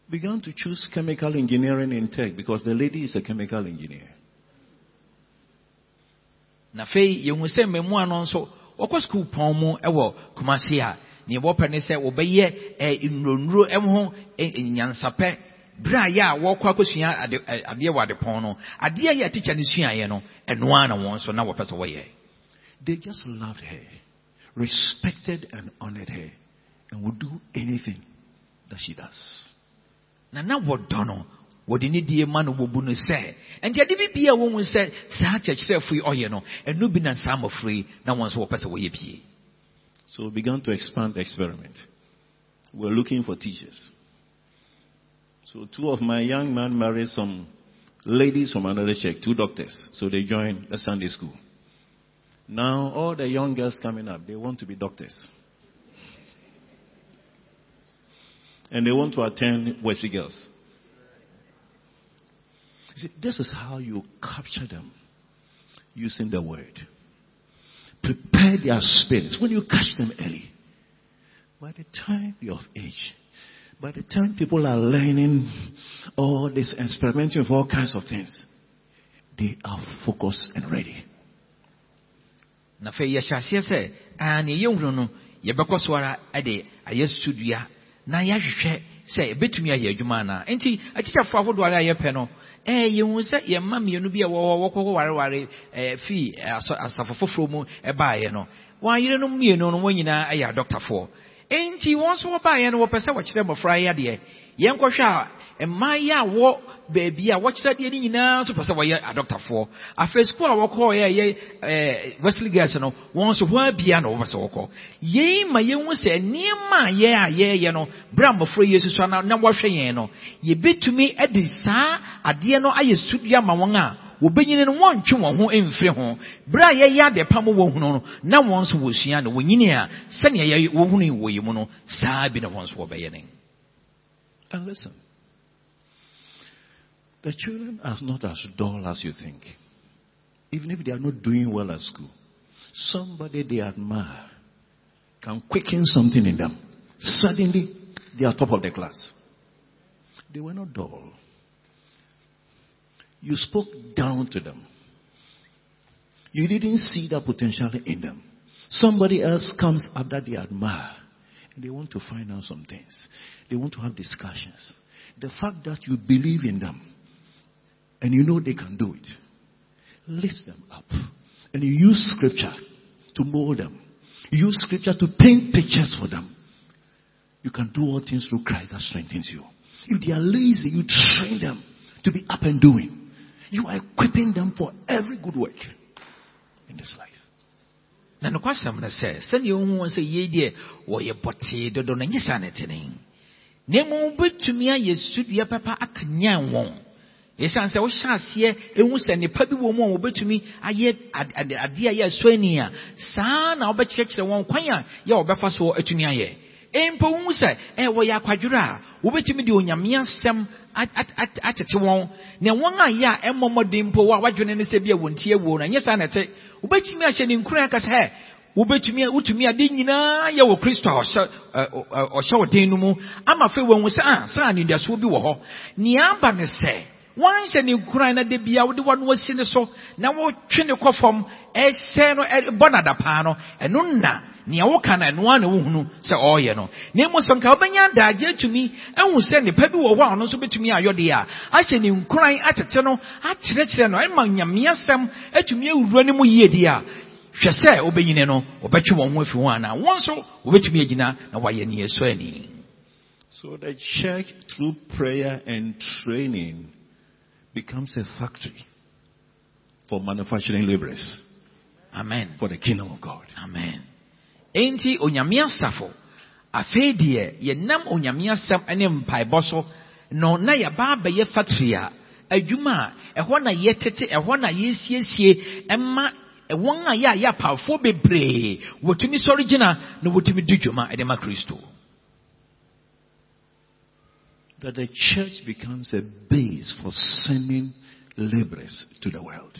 began to choose chemical engineering in tech because the lady is a chemical engineer. Na afei yɛhu sɛ mmɛmua no nso wɔkɔ sukuu pɔn mu wɔ kumase a nea wɔpɛ ne sɛ wɔbɛyɛ ɛ, nnuronnuro ɛmo ho nyansapɛ berɛ a yɛ a wɔkɔ akɔsua ade, adeɛ wɔ adepɔn no adeɛ yɛ tikya no suaeɛ no ɛno ara na wɔn nso na wɔpɛ sɛ wɔyɛ They just loved her, respected and honored her, and would do anything that she does. na na wɔdɔ no wɔde ne die ma no wɔbu no sɛ ɛnti ade bi bia wɔhu sɛ saa kyerɛkyerɛfo yi ɔyɛ no ɛno bi na saa mmɔfra yi na wɔn nso wɔpɛ sɛ wɔyɛ pie So we began to expand the experiment. We were looking for teachers. So two of my young men married some ladies from another church, two doctors. So they joined the Sunday school. Now all the young girls coming up, they want to be doctors. And they want to attend Wesley Girls. See, this is how you capture them using the word prepare their spirits when you catch them early. By the time you're of age, by the time people are learning all this, experimenting with all kinds of things, they are focused and ready. yɛhyɛ aseɛ sɛ neɛ yɛhunu no yɛbɛkɔ so ara de ayɛ sudua na yɛahwehwɛ sɛ ɛbɛtumi ayɛ adwuma anaa nti akyikyafoɔ ahodoɔ a yɛpɛ no ɛɛ yɛhu sɛ yɛmma mmienu bi a wɔwɔ wɔkɔkɔ wareware ɛɛ fii asafo foforɔ mu ɛbaeɛ no. Wɔn ayerenom mmienu no wɔn nyinaa yɛ adɔktafoɔ. Nti wɔn nso wɔbaeɛ no wɔpɛ sɛ wɔkyerɛ mmɔfra yi adeɛ. Yɛnkɔhwɛ a mmaayɛ a wɔ baabi a wɔkyerɛ adeɛ no nyinaa nso pɛ sɛ wɔyɛ adɔktafoɔ afei sukuu a wɔkɔɔyɛ ɛyɛ ɛɛ wesley girls no wɔn nso hɔ abia na wɔpɛ sɛ wɔkɔ. Yei ma yɛhu sɛ nneɛma a yɛ a yɛyɛ no berɛ a mmɔfra yi susua na na wɔhwɛ yɛn no yɛbɛtumi de saa adeɛ no ayɛ sudua ma wɔn a wɔbɛnyini no wɔntwe wɔn ho mfiri ho. Berɛ a yɛyɛ ade pa ma wɔhunu no na wɔn nso no wɔnyini a sɛnea yɛyɛ wɔhunu wɔ yi mu no saa bi na wɔn nso wɔbɛyɛ ne. And listen, the children are not as dull as you think. Even if they are not doing well at school, somebody they admire can quicken something in them. Suddenly, they are top of the class. They were not dull. You spoke down to them. You didn't see that potential in them. Somebody else comes up that they admire. And they want to find out some things. They want to have discussions. The fact that you believe in them and you know they can do it Lift them up and you use scripture to mold them, you use scripture to paint pictures for them, you can do all things through Christ that strengthens you. If they are lazy, you train them to be up and doing. You are equipping them for every good work in this life. na nokwasɛm no sɛ sɛnea wohu wɔn sɛ yei deɛ wɔyɛ bɔtee dodo no saa ne tene na mmom ayɛ sudua papa akanyan wɔn ɛsiane sɛ wohyɛ aseɛ ɛhu sɛ nnipa bi wɔ mu a wɔbɛtumi ayɛ ade- ade- adeɛ a yɛ ɛsɔ ani a saa na wobɛkyerɛkyerɛ wɔn kwan a yɛ wɔbɛfa so atumi ayɛ. Mpo wohu sɛ ɛ wɔyɛ akwadwerɛ a wobɛtumi de onyame asɛm at- at- at- atete wɔn. Na wɔn a yɛ a ɛmmɔ mmɔden mpo a wadwene ne sɛ bi a wɔn ti awuo no ɛnyɛ saa na ɛte. Wobɛtumi ahyɛ ne nkura aka sɛ "Hɛ, wobɛtumi wotumi ade nyinaa yɛ wɔ kristo a ɔhyɛ ɔhyɛ wo den no mu. Ama afei wɔahu sɛ a saa anidasoɔ bi wɔ hɔ. Nea aba ne sɛ wɔanhyɛ ne nkuran na da bia wode wɔno asi ne so. Na wotwe ne kɔ fam ɛhyɛ no bɔ nadapaa no. Ɛno na nea woka no ɛno a na wohunu sɛ ɔreyɛ no na mmom sɛ nka wobɛnya adagye atumi ahu sɛ nnipa bi wɔ hɔ a ɔno nso bɛtumi ayɔ deɛ a ahyɛ ne nkuran atete no akyerɛkyerɛ no ɛma nyameasɛm atumi awura no mu yie deɛ a hwɛ sɛ wobɛnyini no wɔbɛtwe wɔn ho afi ho anaa wɔn nso wɔbɛtumi agyina na wɔayɛ ani So the church, through prayer and training, becomes a factory for manufacturing laborers. Amen. For the kingdom of God. amen. Enti onyame asafo afei deɛ yɛnam onyame asɛm ne mpaebɔ so no na yɛba abɛyɛ factory a adwuma a ɛhɔ na yɛtete ɛhɔ na yɛsiesie ɛma wɔn a yɛ a yɛ apaafoɔ bebree wɔtumi sɔre gyina na wɔtumi di dwuma de ma kristo That the church becomes a base for sending laborers to the world.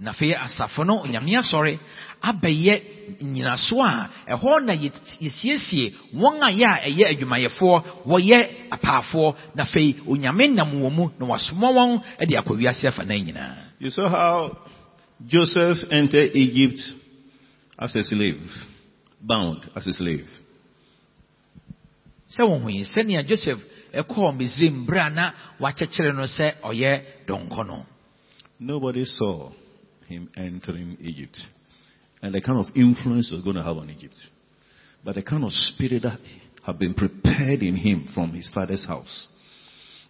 na afei asafo no onyame asɔre abɛyɛ nnyinaso a ɛhɔ na yɛ- yɛsiesie wɔn a yɛ a ɛyɛ adwumayɛfoɔ wɔyɛ apaafoɔ na afei onyame nam wɔ mu na wasoma wɔn de akɔ wiase afa na nyinaa You saw how Joseph entered Egypt as a slave, bound as a slave. Sɛ yi sɛnea joseph ɛkɔɔ a na wakyɛkyerɛ no sɛ ɔyɛ dɔnkɔ no Nobody saw him entering Egypt and the kind of influence he was going to have on Egypt. But the kind of spirit that had been prepared in him from his father's house.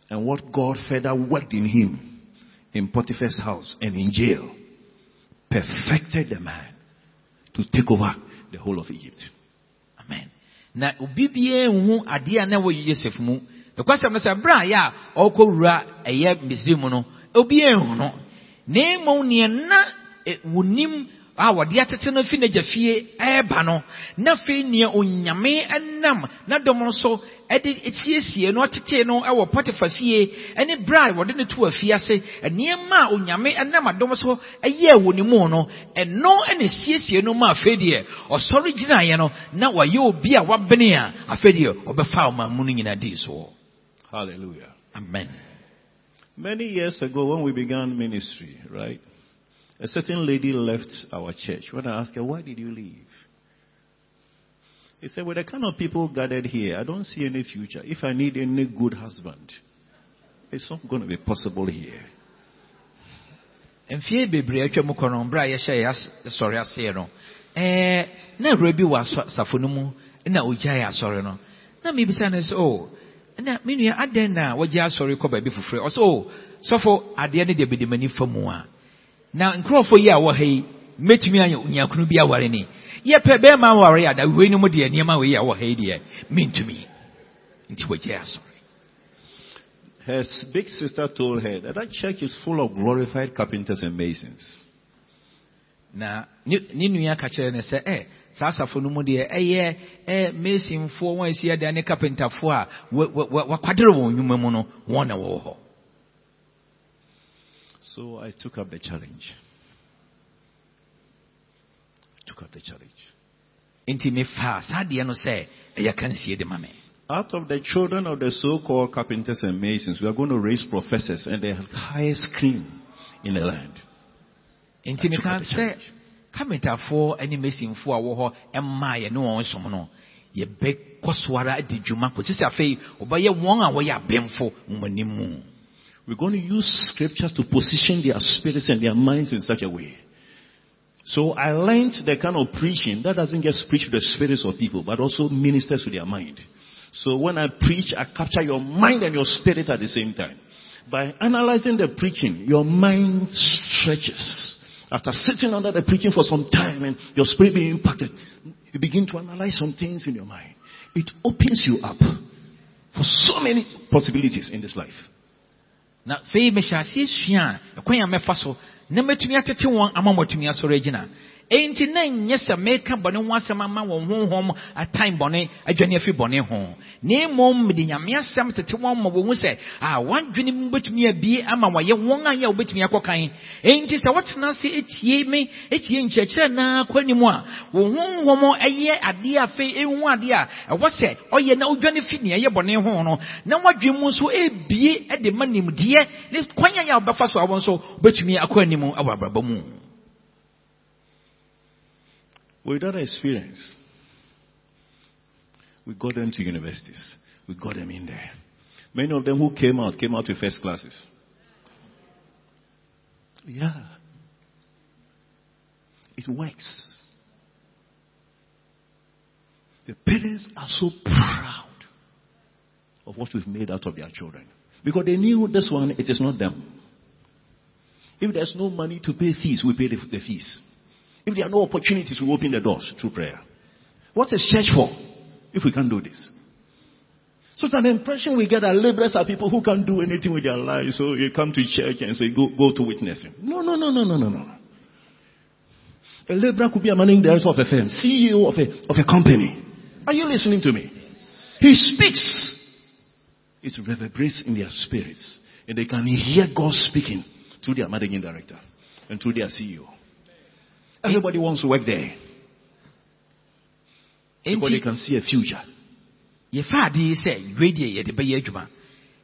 And what God further worked in him in Potiphar's house and in jail perfected the man to take over the whole of Egypt. amen na obi biara nhu adeɛ a na wɔyɛ yosef mu. Ɛkwasɛm no sɛ berɛ a yɛ a ɔrekɔwura ɛyɛ misraim no obiara nhu no. Na mmom neɛ na eh, wonim a wɔde atete no fi n'agya fie ɛreba no. Na afei nea onyame nam no so ɛde siesie no no ɛwɔ pɔtifa fie ɛne berɛ a wɔde no to afie ase. Nneɛma a onyame nam adɔm so ɛyɛɛ wɔ ne mu no ɛno ɛna siesie no ma afei deɛ ɔsɔre gyinaeɛ no na obi a wabene a afei deɛ ɔbɛfa ɔman mu no nyinaa dii soɔ. Hallelujah. amen. Many years ago, when we began ministry, right, a certain lady left our church. When I asked her, Why did you leave? He said, With the kind of people gathered here, I don't see any future. If I need any good husband, it's not going to be possible here. bebree atwa mu a yɛhyɛ yɛ aseɛ no ɛɛ na awura bi wɔ asafo no mu na ogyae asɔre no na sɛ oh, o na me nua na wɔgye asɔre kɔ baabi foforɔ ɔsɛ o sɔfo adeɛ deɛ fa mu a na nkurɔfoɔ yi a wɔ ha yi mɛtumi ayɛ nyakunu bi aware ni yɛpɛ bɛrima aware a da wei no mu deɛ nneɛma wei a wɔ ha yi deɛ mentumi nti wɔgyae asɔre Her big sister told her that that church is full of glorified carpenters and masons. na ne ne nua ka kyerɛ no sɛ ɛ saa asafo no mu deɛ ɛyɛ ɛ mesinfoɔ wɔn asi adan ne kapentafoɔ a wa- wa- wa- wakwadere wɔn nnwuma mu no wɔn na wɔwɔ hɔ So I took up the challenge. I took up the challenge. nti mefaa saa deɛ no sɛ ɛyɛ kansie de ma me Out of the children of the so-called carpenters and masons, we are going to raise professors and the highest cream in the land. nti I took meka up the sɛ challenge. kapentafoɔ ne mesinfoɔ a wɔ hɔ ɛmaa yɛ ne wɔn som no yɛbɛkɔ so ara adi dwuma kɔsi sɛ afei wɔbɛyɛ wɔn a wɔyɛ abɛmfo wɔn anim mu We're going to use scripture to position their spirits and their minds in such a way So I learned the kind of preaching that doesn't just preach to the spirits of people, but also ministers to their mind. So when I preach, I capture your mind and your spirit at the same time. By analyzing the preaching, your mind stretches. After sitting under the preaching for some time and your spirit being impacted, you begin to analyze some things in your mind. It opens you up for so many possibilities in this life. Na fei mehyɛ aseɛ sua a ɛkwan a mɛfa so na mɛtumi atete wɔn ama wɔatumi asɔre agyina enti na nyɛ sɛ meka bɔne ho asɛm ama wɔn honhom atan bɔne adwane afi bɔne ho. Na mmom mede nyame asɛm tete wɔn ma wɔhu sɛ a wɔadwene mu bɛtumi abie ama wɔyɛ wɔn a yɛ a wobɛtumi akɔkan enti sɛ wɔtena ase etie me etie nkyerɛkyerɛ naa kɔ anim a wo honhom ɛyɛ adeɛ afei ɛhu adeɛ a ɛwɔ sɛ ɔyɛ na wodwane fi nea ɛyɛ bɔne ho no na woadwene mu nso ebie de ma nimdeɛ ne kwan a yɛ a wobɛfa so a wɔn nso wobɛtumi akɔ anim wɔ abrabɔ mu With that experience, we got them to universities. We got them in there. Many of them who came out came out with first classes. Yeah. It works. The parents are so proud of what we've made out of their children. Because they knew this one, it is not them. If there's no money to pay fees, we pay the, the fees. If there are no opportunities, we open the doors through prayer. What is church for if we can't do this? So it's an impression we get that laborers are people who can't do anything with their lives. So you come to church and say, go, go to witnessing. No, no, no, no, no, no, no. A laborer could be a managing director of a firm, CEO of a, of a company. Are you listening to me? He speaks. It reverberates in their spirits. And they can hear God speaking through their managing director and through their CEO. Everybody wants to work there. Because they can see a future. yɛfa ade yi sɛ wei deɛ yɛde bɛyɛ adwuma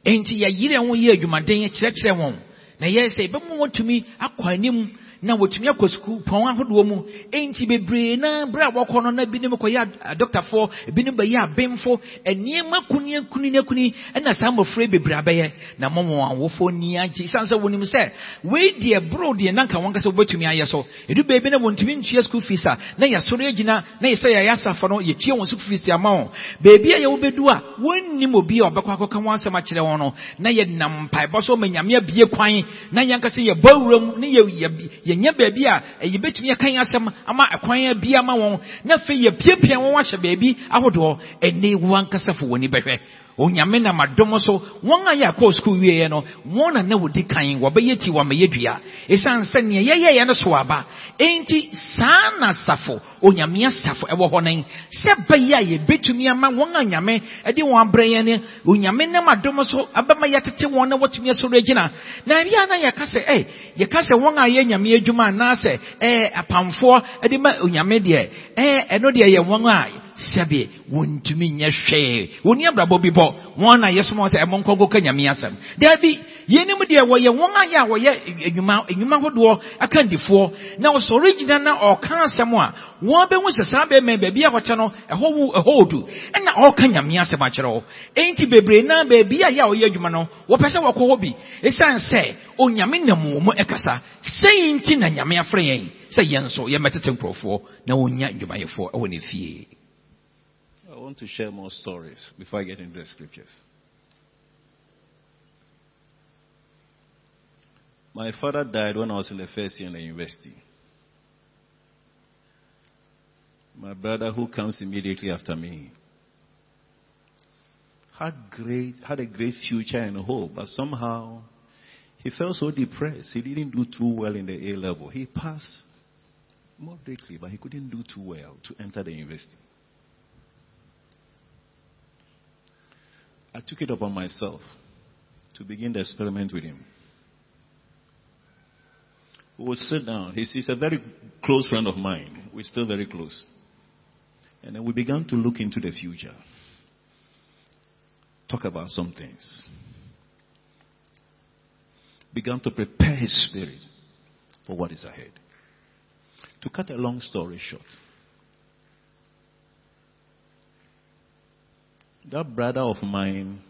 enti yɛyerɛ ho yɛ adwumaden kyerɛkyerɛ wɔn na yɛ sɛ ɛbɛma wɔtumi akɔ anim na wɔtumi akɔ sukuu pɔn ahodoɔ mu. Enti bebree na berɛ a wɔkɔ no na binom kɔyɛ adɔktafoɔ ebinom bɛyɛ abemfo nneɛma kuni akuni akuni ɛna saa mmɔfra bebree abɛyɛ. Na ma wɔn awofoɔ ni agye. Siane sɛ wɔnim sɛ wei deɛ boro deɛ na wɔn kasa wɔbɛtumi ayɛ so. Edu beebi na wɔntumi ntua school fees a na yɛsɔre agyina na yɛsɛ yɛayɛ asafo no yɛtua wɔn school fees ama wɔn. Beebi a yɛwɔ bɛdu a wɔnnim obi a ɔbɛkɔ akɔka wɔn asɛm akyerɛ wɔn no. Na yɛnam mpaebɔ so ma nyame abie kwan na yɛnkasa yɛbɔ awura mu na yɛ yɛnyɛ baabi a ɛyɛ bɛtumi akan asɛm ama ɛkwan bi ama wɔn. Na afei yɛpiapia wɔn ahyɛ baabi ahodoɔ. Ɛne wɔn ankasa fo wɔn ani bɛhwɛ onyame nam adom so wɔn a yɛ akɔɔ sukuu wieɛ no wɔn na na wɔdi kan wɔbɛyɛ ti wɔmɛyɛ dua. Ɛsiane sɛ nea yɛyɛyɛ no so aba. Enti saa na asafo onyame asafo ɛwɔ hɔ nan. Sɛ bɛyɛ a yɛbɛtumi ama wɔn a nyame ɛde wɔn abrɛ yɛn ne onyame nam adom so abɛma yɛtete wɔn na wɔtumi asɔre agyina. Na bia na yɛka sɛ ɛ yɛka sɛ wɔn a yɛ nyame adwuma anaasɛ ɛɛ apamfoɔ ɛde ma onyame deɛ ɛɛ ɛno deɛ yɛ wɔn a sɛbe wɔntumi nyɛ hwee wɔni abrabɔ bi bɔ. Wɔn na yɛsoma sɛ ɛmɔ nkɔnkɔ ka nyame asɛm. Daabi yɛnim deɛ wɔyɛ wɔn ayɛ a wɔyɛ adwuma adwuma ahodoɔ akandifoɔ na ɔsɔre gyina na ɔka asɛm a wɔn bɛhu sɛ saa bɛrima baabi a wɔkyɛ no ɛhɔ wu ɛhɔ odu. Ɛna ɔka nyame asɛm akyerɛ wo enti bebree na baabi a yɛ a ɔyɛ adwuma no wɔpɛ sɛ wɔkɔ hɔ bi. Ɛsiane sɛ onyame nam wɔn mu ɛkasa. Sɛn nti na nyame afrɛ yɛn sɛ yɛn nso yɛmɛtete nkurɔfoɔ na wɔnya adwumayɛfoɔ ɛwɔ ne fie I want to share more stories before I get into the scriptures. My father died when I was in the first year in the university. My brother, who comes immediately after me, had great had a great future and hope, but somehow he felt so depressed. He didn't do too well in the A level. He passed moderately, but he couldn't do too well to enter the university. I took it upon myself to begin the experiment with him. We would sit down. He's, he's a very close friend of mine. We're still very close. And then we began to look into the future. Talk about some things. Began to prepare his spirit for what is ahead. To cut a long story short, that brother of mine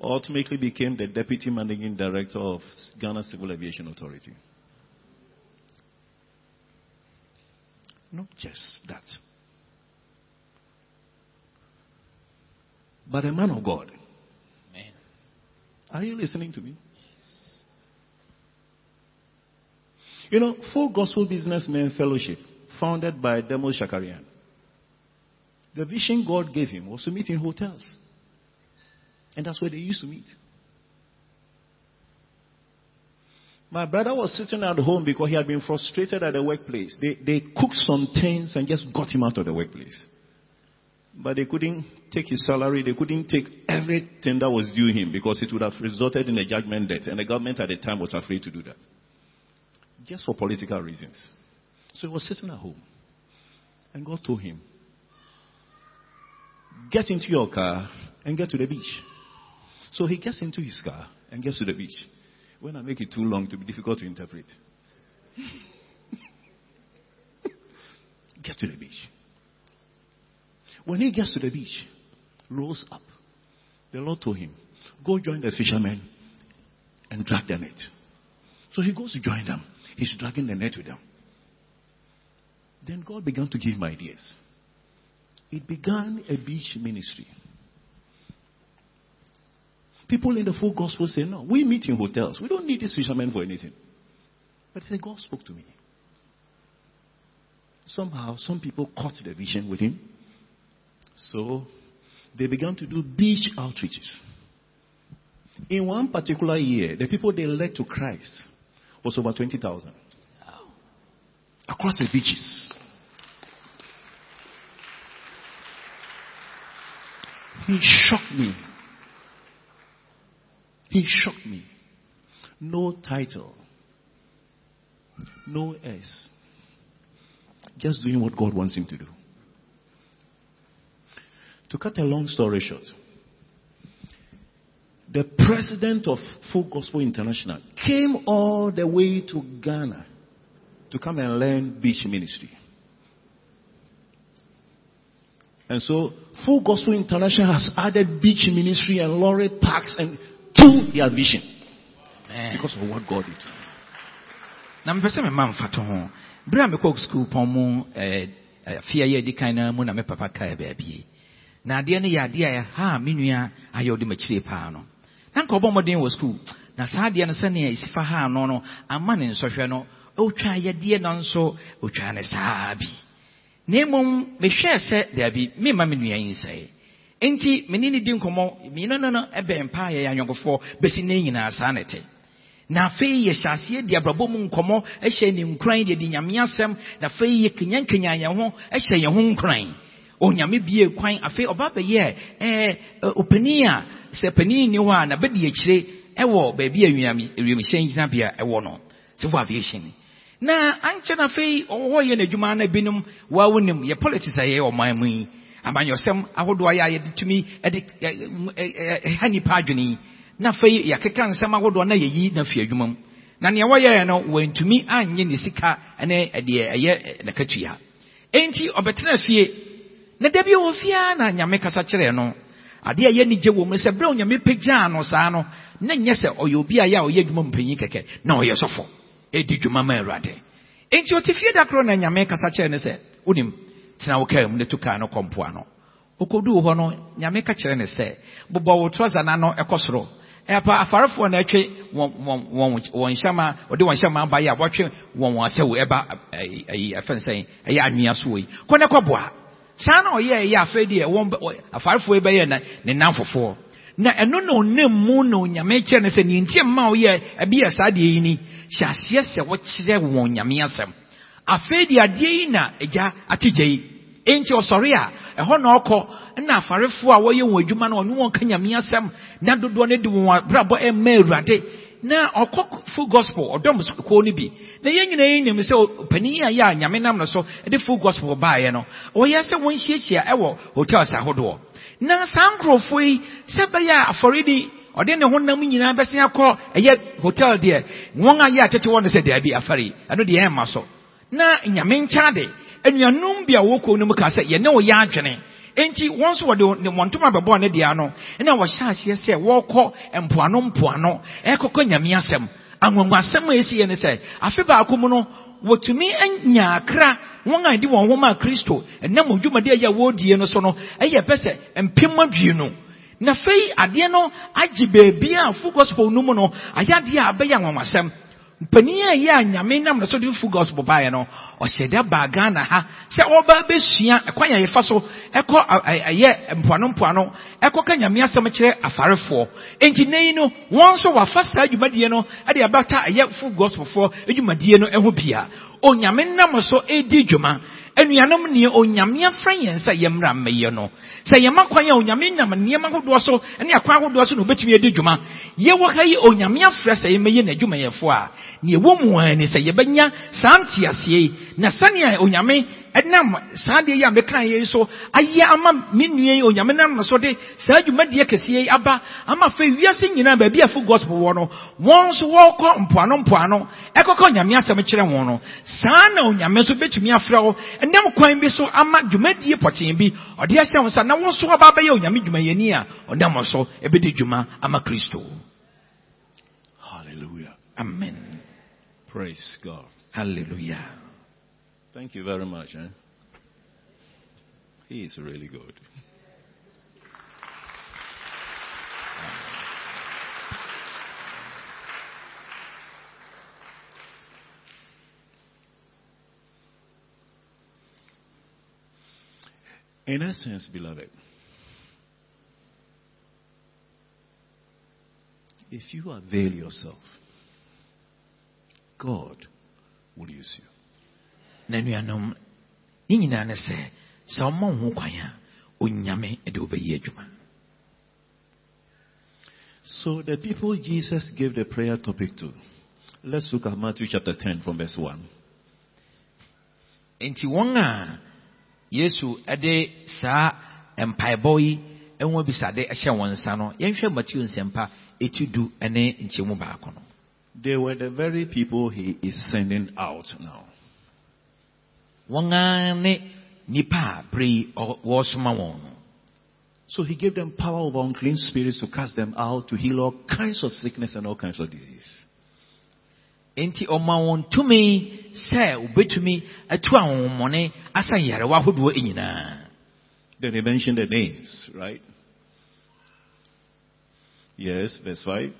ultimately became the deputy managing director of Ghana Civil Aviation Authority. Not just that. But a man of God. Amen. Are you listening to me? Yes. You know, Full Gospel Businessmen Fellowship, founded by Demos Shakarian. The vision God gave him was to meet in hotels. And that's where they used to meet. My brother was sitting at home because he had been frustrated at the workplace. They, they cooked some things and just got him out of the workplace. But they couldn't take his salary, they couldn't take everything that was due him because it would have resulted in a judgment debt. And the government at the time was afraid to do that. Just for political reasons. So he was sitting at home. And God told him, Get into your car and get to the beach. So he gets into his car and gets to the beach. When I make it too long to be difficult to interpret. get to the beach. When he gets to the beach, rose up. The Lord told him, Go join the fishermen and drag the net. So he goes to join them. He's dragging the net with them. Then God began to give him ideas. It began a beach ministry. People in the full gospel say, No, we meet in hotels. We don't need these fishermen for anything. But he said, God spoke to me. Somehow, some people caught the vision with him. So, they began to do beach outreaches. In one particular year, the people they led to Christ was over 20,000. Across the beaches. He shocked me. He shocked me. No title. No S. Just doing what God wants him to do. To cut a long story short, the president of Full Gospel International came all the way to Ghana to come and learn beach ministry. And so, Full Gospel International has added beach ministry and lorry parks and to their vision. Amen. because of what God did. na mpɛ sɛ mema mfato ho. Berɛ a mekɔ sukuu pɔn mu eh, eh, fie a yɛdi kan no mu na me papa kaa baabi. Na adeɛ no yɛ adeɛ a ɛha me nua ayɛ ɔde makyire paa no. Na nka ɔbɔ mmɔden wɔ sukuu na saa adeɛ no sɛnea ɛsi fa ha no no ama ne nsɔhwɛ no ɔtwa yɛdeɛ no nso ɔtwa ne saa bi na mmom mehwɛɛ sɛ daabi memma me nua yi. Nsɛe enti mene ne di nkɔmmɔ mmienu no no ɛbɛn paa yɛyɛ anyɔnkofoɔ bɛsi ne nyinaa saa ne te na afei yɛhyɛ aseɛ de abrabɔ mu nkɔmmɔ ɛhyɛ ne nkuran de de nyame asɛm na afei yɛkanyankanya yɛn ho ɛhyɛ yɛn ho nkuran. Onyame bie kwan. Afei ɔba bɛyɛ ɛɛ ɔpanin a sɛ panin ni hɔ a na bɛdi akyire ɛwɔ baabi a wiemhyɛn gyinabea ɛwɔ no civil aviation na ankyɛ no afei ɔwɔ hɔ yɛ n'adwuma no binom waa wonim yɛ politics a yɛyɛ ɔman mu yi. Amanyɔsɛm ahodoɔ yɛ a yɛde tumi ɛde ɛha nipa adwene yi. Na afei yɛakeka nsɛm ahodoɔ na yɛyi na fi adwuma mu. Na nea wɔyɛɛ no wantumi anyɛ ne sika ne deɛ ɛyɛ nakatua. Enti ɔbɛtena fie. Na da bi wɔ fie ara na nyame kasa kyerɛɛ no adeɛ a yɛ anigye wɔ mu sɛ berɛ onyame pagyaa no saa no na nyɛ sɛ ɔyɛ obi a yɛ a ɔyɛ adwuma mpanyin kɛkɛ na ɔyɛ sɔfo ɛdi dwuma ma awurade. Enti ɔte fie da koro na nyame kasa kyerɛɛ no sɛ wonim tena wo kaa mu na tu kaa no kɔ mpoano. Ɔkɔduu hɔ no nyame ka kyerɛ ne sɛ bobɔ wo trɔsa na no ɛkɔ soro. Ɛpa afarefoɔ na ɛtwe wɔn nhyɛma ɔde wɔn nhyɛma aba yi a wɔtwe wɔn wɔn asɛwo ɛba ɛyi ɛfɛn sɛn ɛyɛ anwea so yi. Kɔ ne kɔ boa saa na ɔyɛ ɛyɛ afɛ deɛ wɔn afarefoɔ yi bɛyɛ ne nan fofoɔ na ɛno na ɔnam mu na onyame kyerɛ ne sɛ ne ntia mma ɔyɛ ɛbi yɛ saa deɛ yi ni hyɛ aseɛ sɛ wɔkyerɛ wɔn nyame asɛm. Afei deɛ adeɛ yi na agya ategya yi. Enti ɔsɔre a ɛhɔ na ɔkɔ na afarefoɔ a wɔyɛ wɔn adwuma no ɔne wɔn ka nyame asɛm. Na dodoɔ no de wɔn abrabɔ ɛmma awurade. Na ɔkɔ full gospel ɔdɔm kuo no bi. Na yɛn nyinaa yi nim sɛ panin a yɛ a nyame nam no so de full gospel baeɛ no ɔyɛ sɛ wɔnhyiahyia ɛwɔ hotels ahodoɔ. Na saa nkurɔfoɔ yi sɛ bɛyɛ a afɔre ni ɔde ne ho nam nyinaa bɛsen akɔ ɛyɛ hotel deɛ wɔn a yɛ atete wɔ no sɛ daabi afare ɛno deɛ ɛmma so. Na nyame nkyɛn de anuanom bi a wɔkɔ no mu ka sɛ yɛne wo yɛ adwene. Enti wɔn nso wɔde ne wɔn ntoma bɛbɔɔ ne deɛ ano ɛna wɔhyɛ aseɛ sɛ wɔrekɔ mpoano mpoano ɛkɔkɔ nyame asɛm. Anwanwasɛm a ɛsiɛ ne sɛ afe baako mu no wɔtumi anya akra wɔn a ɛde wɔn ho ma kristo ɛnam dwumadi a ɛyɛ wɔredie no so no ɛyɛ pɛ sɛ mpem aduonu na afei adeɛ no agye beebi a full gospel no mu no ayɛ adeɛ a abɛyɛ anwanwasɛm mpanin a ɛyɛ a nyame nam na so de full gospel baeɛ no ɔhyɛ dɛ baa ghana ha. Sɛ ɔba bɛsua ɛkwan a yɛfa so ɛkɔ ɛyɛ mpoano mpoano ɛkɔ ka nyame asɛm kyerɛ afarefoɔ. Enti na yi no wɔn nso wafa saa dwumadie no ɛde abata ɛyɛ full gospelfoɔ dwumadie no ɛho bia onyame nam so ɛdi dwuma. Anuanom neɛ onyame afrɛ yɛn sɛ yɛmmra mmɛyɛ no. Sɛ yɛma kwan a onyame nam nneɛma ahodoɔ so ne akwan ahodoɔ so na obɛtumi adi dwuma. Yɛwɔ ha yi onyame afrɛ sɛ yɛmmɛyɛ n'adwumayɛfoɔ a neɛ ɛwɔ mu a ni sɛ yɛbɛnya saa nteaseɛ yi. Na sɛnea onyame ɛnam saa deɛ yi a meka yi so ayɛ ama me nua yi onyame nam no so de saa dwumadie kɛseɛ yi aba ama afei wiase nyinaa baabi a full gospel wɔ no wɔn nso wɔrekɔ mpoano mpoano ɛkɔkɔ onyame asɛm kyerɛ wɔn no saa na onyame nso bɛtumi afrɛ wo ɛnam kwan bi so ama dwumadie pɔtee bi ɔde ahyɛ wo nsa na wo nso aba bɛyɛ onyame dwumayɛni a ɔnam so ɛbɛdi dwuma ama kristo Hallelujah. amen Praise God. hallelujah Thank you very much. Eh? He is really good. In essence, beloved, if you avail yourself, God will use you. Na nuanom ne nyinaa ne sɛ sɛ ɔma wo ho kwan a onyame de wobɛyɛ adwuma So the people Jesus gave the prayer topic to, let's look at Matthew chapter 10 from verse 1. enti wɔn a yesu de saa mpaebɔ yi ho abisade hyɛ wɔn nsa no yɛnhwɛ mateo nsɛmpa ɛti du ne nkyɛmu baako no They were the very people he is sending out now. Wɔn ara ne nnipa a bere wɔn no So he gave them power over unclean spirits to cast them out, to heal all kinds of sickness and all kinds of disease. enti ɔma wɔn tumi sɛ wobɛtumi atu ahonhommɔne asa nyarewa ahodoɔ nyinaa Then he mentioned the names, right? Yes, verse 5.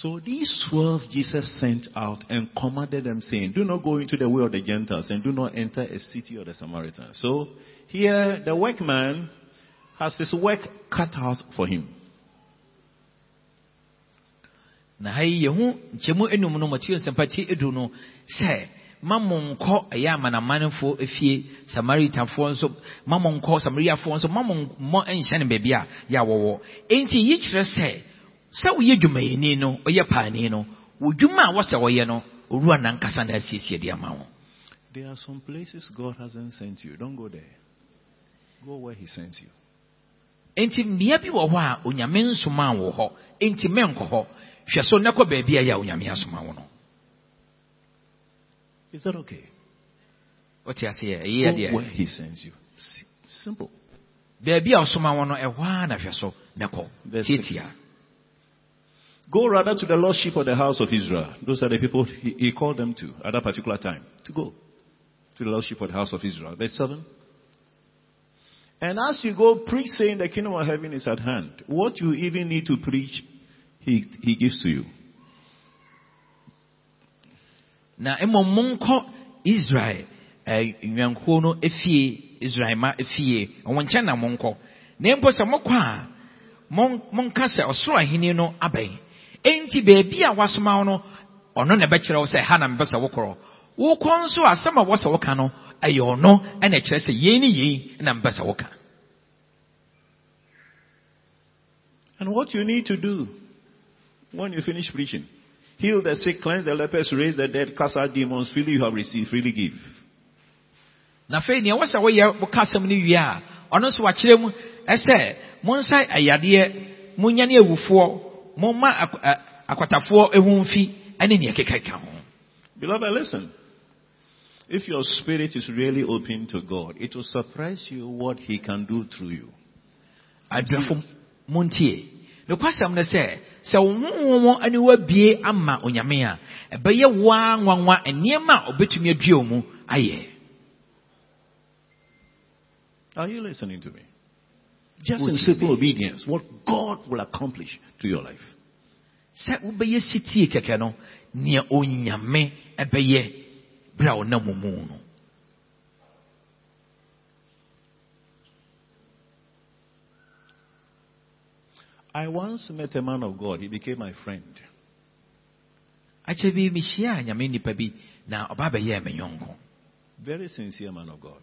So these twelve Jesus sent out and commanded them, saying, Do not go into the way of the Gentiles and do not enter a city of the Samaritans. So here the workman has his work cut out for him. ɛyɛ amanamanfoɔ efie nso samariafoɔ nso ma mo mmɔ nhyɛ baabi a yɛ a wɔwɔ enti yi kyerɛ sɛ sɛ woyɛ dwumayɛni no ɔyɛ paani no dwuma a wɔsɛ wɔyɛ no owura nankasa na asiesie de ama wɔn There are some places God hasn't sent you. Don't go there. Go where He sent you. enti mmea bi wɔ hɔ a onyame nsoma wɔ hɔ enti mɛnkɔ hɔ hwɛ so na kɔ baabi a yɛ a onyame asoma wo no Is that okay? ɛyɛ Go where He sends you. Simple. baabi a ɔsoma wo no ɛhɔ a na hwɛ so na kɔ Verse six. tietia Go rather to the lost sheep of the house of Israel. Those are the people he, he called them to at that particular time. To go to the lost sheep of the house of Israel. Verse 7. And as you go, preach saying the kingdom of heaven is at hand. What you even need to preach, he, he gives to you. na mmom monkɔ israel eh, nnwankuo no efie israel ma efie wɔn nkyɛn na monkɔ na mpo sɛ no abɛn enti beebi a wasoma wo no ɔno na ɛbɛkyerɛ wo sɛ ha na sɛ wokɔ nso asɛm a wɔsɛ woka no ɛyɛ ɔno ɛna ɛkyerɛ sɛ yei ne yei na sɛ woka And what you need to do when you finish preaching, heal the sick, cleanse the lepers, raise the dead, cast out demons, freely you have received, freely give. na afei nea wɔsɛ woyɛ woka asɛm no wie a ɔno nso wakyerɛ mu ɛsɛ monsa ayadeɛ monyane awufoɔ momma ak- ɛ- akwatafoɔ ehu mfi ɛne nea ɛkekaka ho Beloved, listen. If your spirit is really open to God, it will surprise you what He can do through you. aduafo montie nokwasɛm no sɛ sɛ wo honhom ne wabie ama onyame a ɛbɛyɛ waa nwanwa nneɛma a obɛtumi adua mu ayɛ Are you listening to me? Just in simple obedience, what God will accomplish to your life. sɛ wobɛyɛ sitie kɛkɛ no nea onyame ɛbɛyɛ berɛ a ɔnam mu no I once met a man of God. He became my friend. akyɛ bi mehyiaa nyame nnipa bi na ɔba bɛyɛɛ me yɔnko Very sincere man of God.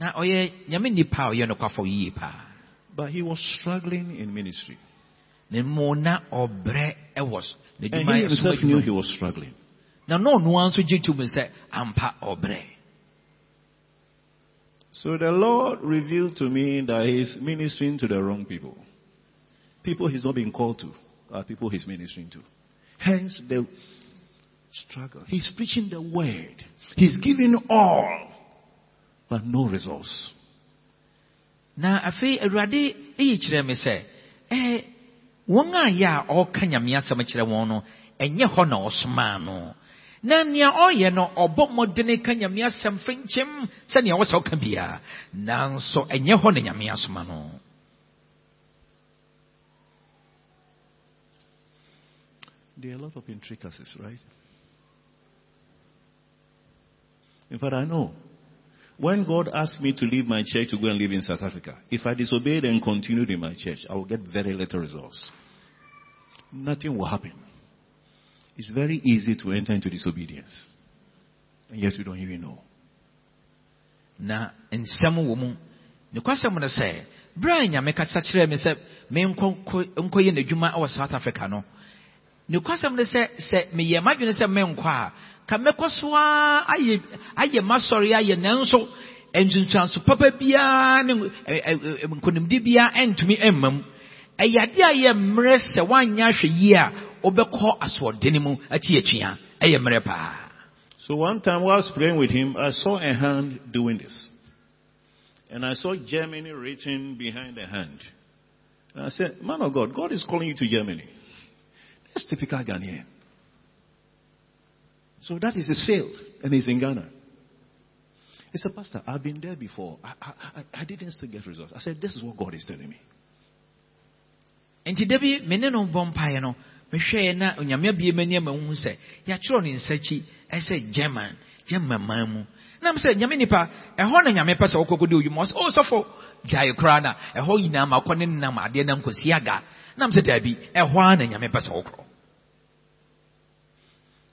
na ɔyɛ nyame nnipa a ɔyɛ nokwafo yie paa But he was struggling in ministry. na mmom na ɔbrɛ ɛwɔ so And he himself knew he was struggling. na na ɔnoa nso gye to mu sɛ ampa ɔbrɛ So the Lord revealed to me that he's ministering to the wrong people. People he's not being called to are people he's ministering to. Hence the struggle. He's preaching the word. He's giving all, but no results. Na afei awurade kyerɛ me sɛ ɛɛ wɔn a yɛ a ɔreka nyame asɛm kyerɛ wɔn no ɛnyɛ hɔ na ɔsomaa no na nea ɔyɛ no ɔbɔ mmɔden ka nyame asɛm sɛnea ɔka biara nanso ɛnyɛ hɔ na nyame asoma no There are a lot of intricacies, right? In fact, I know. When God asked me to leave my church to go and live in South Africa, if I disobeyed and continued in my church, I will get very little results. Nothing will happen. It's very easy to enter into disobedience. And yet you don't even know. Now, in some woman, na nsɛm wɔ mu nokwasɛm no sɛ berɛ a nyame kasa kyerɛɛ me menkɔ nkɔyɛ n'adwuma wɔ south africa no no sɛ sɛ meyɛ m'adwene sɛ menkɔ a ka mɛkɔ so ayɛ ayɛ m'asɔre ayɛ nanso papa biara ne nkonimdi biara ɛntumi ɛmma mu a yɛ mmerɛ sɛ woanyɛ ahwɛ yie a wobɛkɔ asoɔdene mu akyi atua ɛyɛ mmerɛ paa So one time while I was praying with him, I saw a hand doing this. And I saw Germany written behind the hand. And I said, Man of God, God is calling you to Germany. That's typical Ghanaian. So that is a sale, and he's in Ghana. He said, Pastor, I've been there before. I, I, I- didn't still get results. I said, This is what God is telling me. nti da bi me ne no no mehwɛɛ na onyame abie m'ani ama hu sɛ yɛatwerɛ ne nsakyi ɛsɛ german german man mu nam sɛ nyame nipa ɛhɔ na nyame pɛ sɛ wokɔkɔdi odwuma ɔsɛ o sɔfo gyae koraa na ɛhɔ nyinaa ma kɔ ne nam adeɛ nam kɔsi aga nam sɛ daabi ɛhɔ a na nyame pɛ sɛ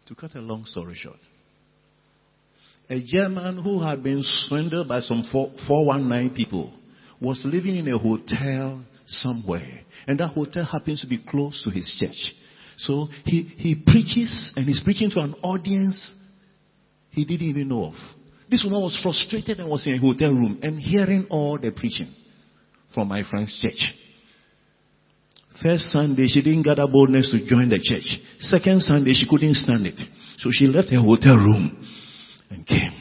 To cut a long story short, a German who had been swindled by some 419 people was living in a hotel somewhere. And that hotel happens to be close to his church. So he, he preaches and he's preaching to an audience he didn't even know of. This woman was frustrated and was in a hotel room and hearing all the preaching from my friend's church. First Sunday, she didn't gather boldness to join the church. Second Sunday, she couldn't stand it. So she left her hotel room and came.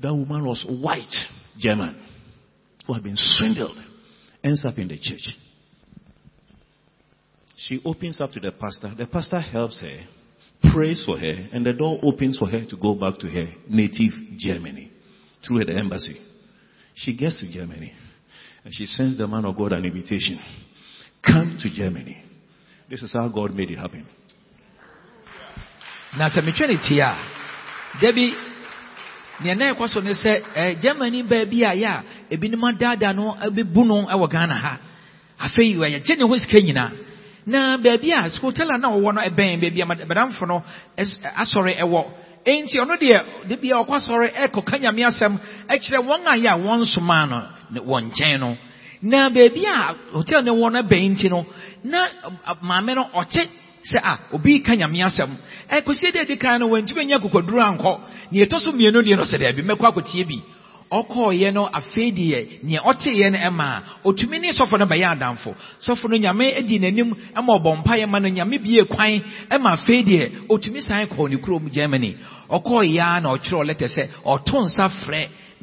That woman was white, German, who had been swindled, ends up in the church. She opens up to the pastor. The pastor helps her, prays for her, and the door opens for her to go back to her native Germany through the embassy. She gets to Germany and she sends the man of God an invitation. Come to Germany. This is how God made it happen. na sɛ metwa ne tie a da bi neɛ na ɛkɔ so ne sɛ eh, germany baabi a yɛ a ebinom adaadaa no bɛbu no wɔ ghana ha afei wɔyɛgye ne ho sika nyinaa na baabi a hotel a na wɔwɔ no ɛbɛn baabi a madamfo no asɔre ɛwɔ enti ɔno deɛ de bia ɔkɔ asɔre ɛkɔka nyame asɛm ɛkyerɛ wɔn a yɛ a wɔn nsomaa no wɔn nkyɛn no na baabi a hotel no wɔ no bɛn nti no na maame no ɔte sɛ a obi ka nyame asɛm. Ɛkɔsie deɛ di kan no wantumi nya kokoduro ankɔ. Nea ɛtɔ so mmienu deɛ no sɛ daabi mɛkɔ akɔtie bi. Ɔkɔɔyɛ no afei deɛ nea ɔteeɛ no ɛma a ɔtumi ne sɔfo no bɛyɛ adamfo. Sɔfo no nyame adi n'anim ma ɔbɔ mpaeɛ ma no nyame bie kwan ma afei deɛ ɔtumi san kɔɔ ne kurom germany. Ɔkɔɔyɛ a na ɔkyerɛw lɛtɛ sɛ ɔto nsa frɛ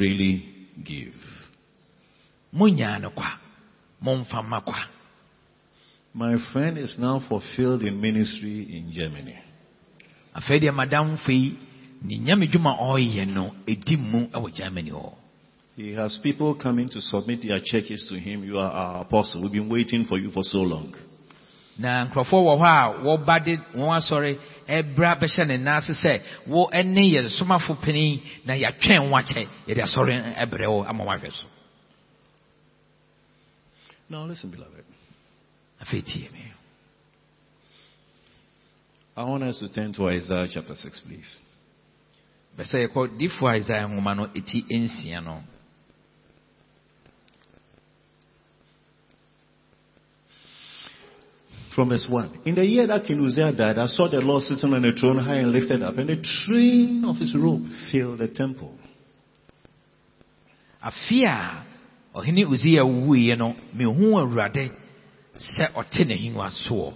Freely give. monyaa no kwa momfa mma kwa My friend is now fulfilled in ministry in Germany. afei deɛ madamfo yi ne nyame dwuma a ɔreyɛ no ɛdi mu wɔ germany hɔ He has people coming to submit their churches to him. You are our apostle. We've been waiting for you for so long. Na nkurɔfoɔ wɔ hɔ a wɔba de wɔn asɔre ɛbra bɛhyɛ ne nan ase sɛ wo ne yɛ somafo panin na yɛatwɛn wo akyɛ yɛde asɔre ɛbrɛ wo ama woahwɛ so Now listen, beloved. afei tie me I want us to turn to Isaiah chapter 6, please. bɛ sɛ yɛkɔ difoɔ isaia nwoma no ɛti nsia no From verse 1. In the year that King Uzziah died, I saw the Lord sitting on a throne high and lifted up, and the train of his robe filled the temple. a ɔhene usia wuiɛ no mehu awurade sɛ ɔte n'ahengua soɔ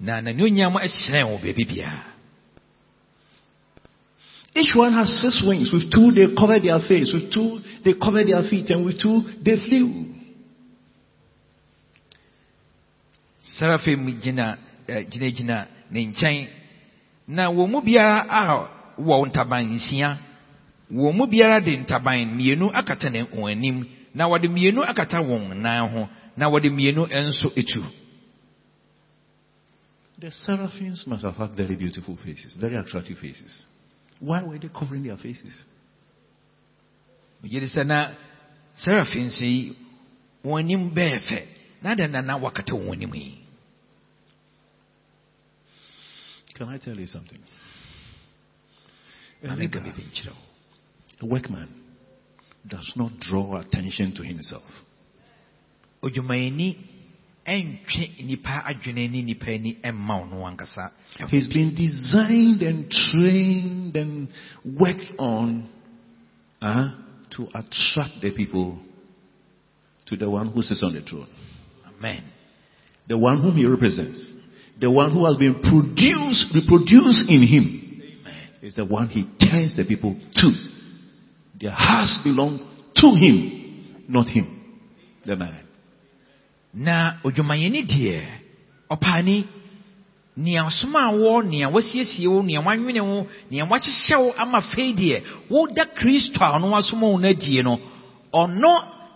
na n'anuonyam hyerɛn wɔ baabi biara Each one has six wings. With two, they cover their face. With two, they cover their feet. And with two, they flew. Serafim gyina eh, gyinagyina ne nkyɛn. Na wɔn mu biara a wɔ ntaban nsia wɔn mu biara de ntaban mmienu akata ne wɔn anim. Na wɔde mmienu akata wɔn nan ho. Na wɔde mmienu nso etu The seraphims must have had very beautiful faces, very attractive faces. Why were they covering their faces? de sɛ na serafins yi wɔn anim bɛɛ fɛ na adɛn na na wakata wɔn Can I tell you something? na meka biribi nkyerɛ wo A workman does not draw attention to himself. odwumayɛni ɛntwe nipa adwene ne nipa ani ɛmma wo no ankasa He's been designed and trained and worked on uh, to attract the people to the one who sits on the throne, amen the one whom he represents, the one who has been produced, reproduced in him. Is the one he turns the people to. Their hearts belong to him, not him, the man. na odwumayɛni deɛ ɔpaani nea ɔsoma wɔ nea wasiesie wo nea wanwene wo nea wahyehyɛ wo ama fei deɛ woda kristo a ɔno wasoma wo no adie no ɔno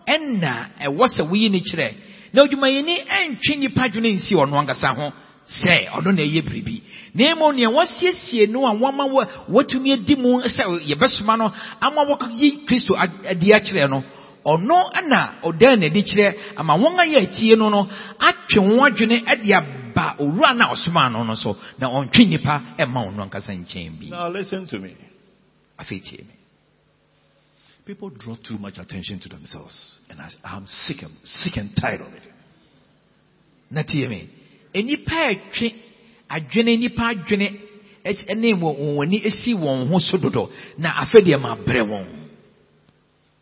ɛna ɛwɔ sɛ woyi ne kyerɛ na odwumayɛni ɛntwe nnipa dwene nsi ɔno ankasa ho. Sɛ ɔno na ɛyɛ biribi. Na mmom nea wasiesie no a wama wa- watumi adi mu sɛ yɛbɛsoma no ama wɔyi kristo ad- adi akyerɛ no ɔno ɛna ɔdan n'adi kyerɛ ama wɔn a yɛ no no atwe wɔn adwene de aba owura no a no no so. Na ɔntwe nnipa ɛma ɔno ankasa nkyɛn bi. Now listen to me. afei tie me People draw too much attention to themselves. And I, I'm sick, I'm sick and tired of it. na tie me nnipa a ɛtwe adwene nnipa adwene ɛs- ne wɔn ani esi wɔn ho so dodo na afei deɛ ma brɛ wɔn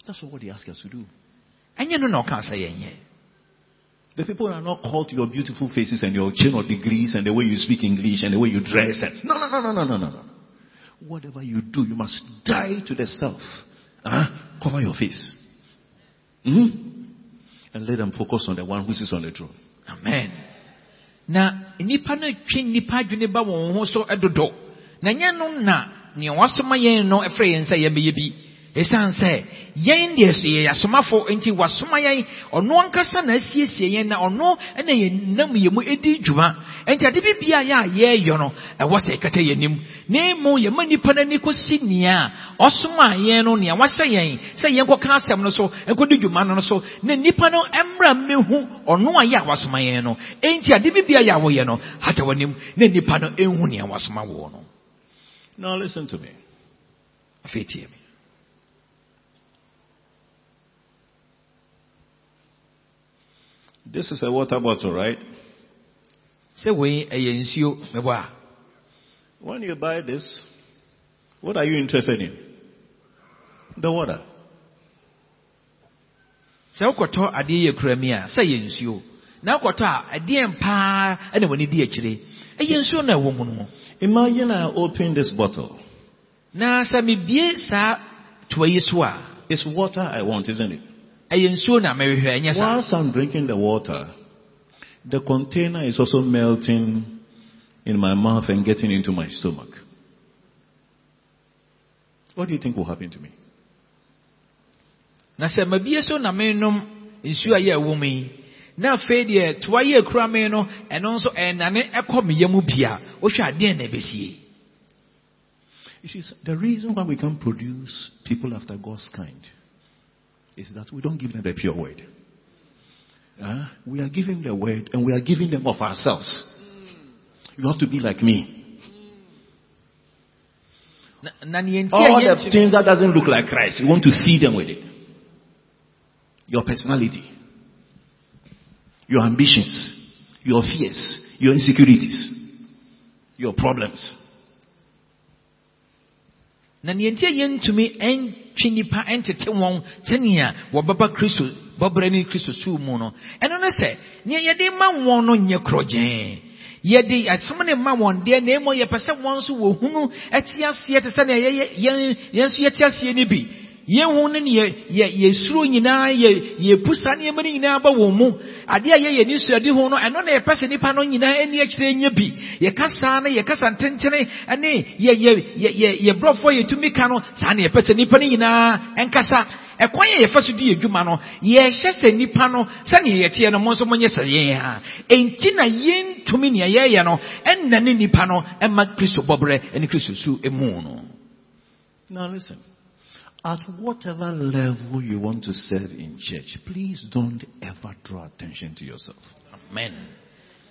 That's what they ask us to do. ɛnyɛ no na ɔka sɛ yɛnyɛ The people are not called to your beautiful faces and your chain of degrees and the way you speak English and the way you dress. And no, no, no, no, no, no, no, no. Whatever you do, you must die to the self. Huh? Cover your face. hmm And let them focus on the one who sits on the throne. amen na nnipa no twe nnipa adwene ba wɔn ho so dodo na nyɛ no na nea wasoma yɛn no ɛfrɛ yɛn sɛ yɛbɛyɛ bi ɛsiane sɛ yɛn deɛ so yɛyɛ asomafo nti wasoma yɛn. Ɔno ankasa na asiesie yɛn na ɔno na yɛnam yɛn mu ɛdi dwuma. Nti ade bi bia yɛ a no ɛwɔ sɛ ɛkata yɛn anim. Na emu yɛma nnipa no ani kɔsi nea ɔsoma yɛn no nea wahyɛ yɛn sɛ yɛn kɔka asɛm no so nkɔdi dwuma no so. Na nnipa no mmra mmehu ɔno a yɛ a wasoma yɛn no. Enti ade bi bia yɛ a wɔyɛ no hata w'anim na nnipa no ɛnhu nea wasoma wɔ no. Now listen to me. afei tie me This is a water bottle, right? sɛ wei ɛyɛ nsuo mɛbɔ a When you buy this, what are you interested in? The water. sɛ wokɔtɔ adeɛ yɛ kura mi a sɛ yɛ nsuo na wokɔtɔ a ɛdeɛn paa ɛna w'ani di akyire ɛyɛ nsuo na ɛwɔ mu no Imagine I open this bottle. na sɛ mebie saa toa yi so a It's water I want, isn't it? Ɛyɛ nsuo na mɛhwehwɛ ɛnyɛ saa Whilst I'm drinking the water, the container is also melting in my mouth and getting into my stomach. What do you think will happen to me? na sɛ so na menom nsuo a yɛ ɛwɔ mu yi na afei deɛ toa a ekura me no ɛno nso ɛnane ɛkɔ me yam bi a wohwɛ adeɛn na ɛbɛsie You see, the reason why we can't produce people after God's kind is that we don't give them the pure word. Huh? We are giving the word and we are giving them of ourselves. You have to be like me. na na neɛ nti a All the things that doesn't look like Christ, you want to feed them with it. Your personality, your ambitions, your fears, your insecurities, your problems. Na neɛ nti a yɛntumi ɛntwe nnipa ɛntete wɔn sɛnea wɔbɛba kristo bɔbrɛ ne kristo suu mu no ɛno ne sɛ neɛ yɛde ma wɔn no nyɛ korɔgyee yɛde asɛm ne ma wɔn deɛ na mmom yɛpɛ sɛ wɔn nso wɔhunu ɛte aseɛ te sɛnea yɛyɛ- yɛn yɛn nso yɛte aseɛ no bi yɛhu no ne yɛ- yɛ- yɛsuro nyinaa yɛ- yɛpu saa nneɛma no nyinaa ba wɔn mu. Adeɛ a yɛyɛ ne suade ho no ɛno na yɛpɛ sɛ nnipa no nyinaa ani akyerɛ nya bi. Yɛka saa no yɛkasa ntentene ne yɛ- yɛ- yɛ- yɛ- yɛborɔfoɔ yɛtumi ka no saa na yɛpɛ sɛ nnipa no nyinaa ɛnkasa ɛkwan a yɛfa so di adwuma no yɛhyɛ sɛ nnipa no sɛnea yɛteɛ no mo nso monyɛ sɛ yɛn ha. Enti na yɛntumi nea yɛyɛ no ɛnna ne nnipa no ɛma kristo bɔberɛ ne kristo su mu no. Now listen. At whatever level you want to serve in church, please don't ever draw attention to yourself. amen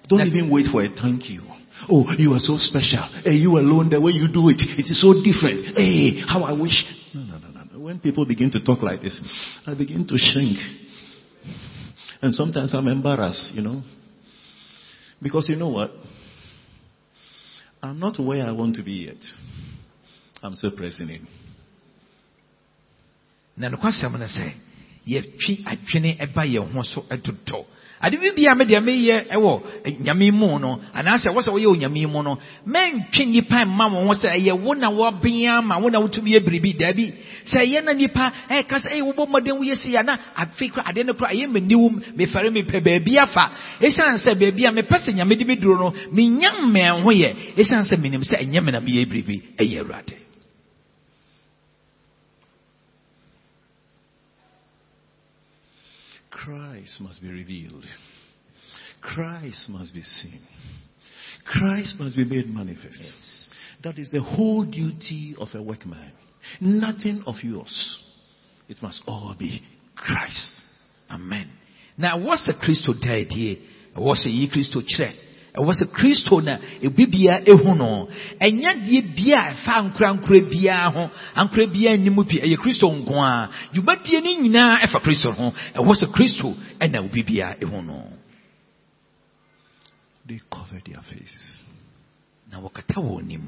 Don't even wait for a thank you. Oh, you are so special. Hey, you alone, the way you do it, it is so different. Hey, how I wish. No, no, no, no. no. When people begin to talk like this, I begin to shrink. And sometimes I'm embarrassed, you know. Because you know what? I'm not where I want to be yet. I'm still pressing in. Na nokwasɛm no sɛ yɛtwe adwene ɛba yɛn ho so ɛtotɔ ade bi bia medeɛ meyɛ ɛwɔ nyame mu no anaasɛ wɔ sɛ woyɛ onyame mu no mɛntwe nnipa mma wo ho sɛ ɛyɛ wo na wɔbea ma wo na wotumi yɛ biribi. Daabi sɛ ɛyɛ na nnipa ɛka sɛ ɛyɛ wobɔ mmɔden woyɛ si a na afei kora adeɛ no kora ɛyɛ m'aniwom mefɛre mepɛ baabi afa. Ɛsiane sɛ baabi a mepɛ sɛ nyame de me duro no menya mmɛn ho yɛ. Ɛsiane sɛ menim sɛ ɛnyɛ me na meyɛ biribi ɛyɛ awurade Christ must be revealed. Christ must be seen. Christ must be made manifest. That is the whole duty of a workman. Nothing of yours. It must all be Christ. amen na ɛwɔ sɛ kristo da adie ɛwɔ sɛ yi kristo kyerɛ ɛwɔ sɛ kristo na ebi bia ehu no ɛnya deɛ bia a ɛfa ankorankora biara ho. Ankora biara nni mu bi. Ɛyɛ kristo nko a dwumadie no nyinaa ɛfa kristo ho. Ɛwɔ sɛ kristo ɛna obi ehu no. They cover their faces. na wɔkata wɔn anim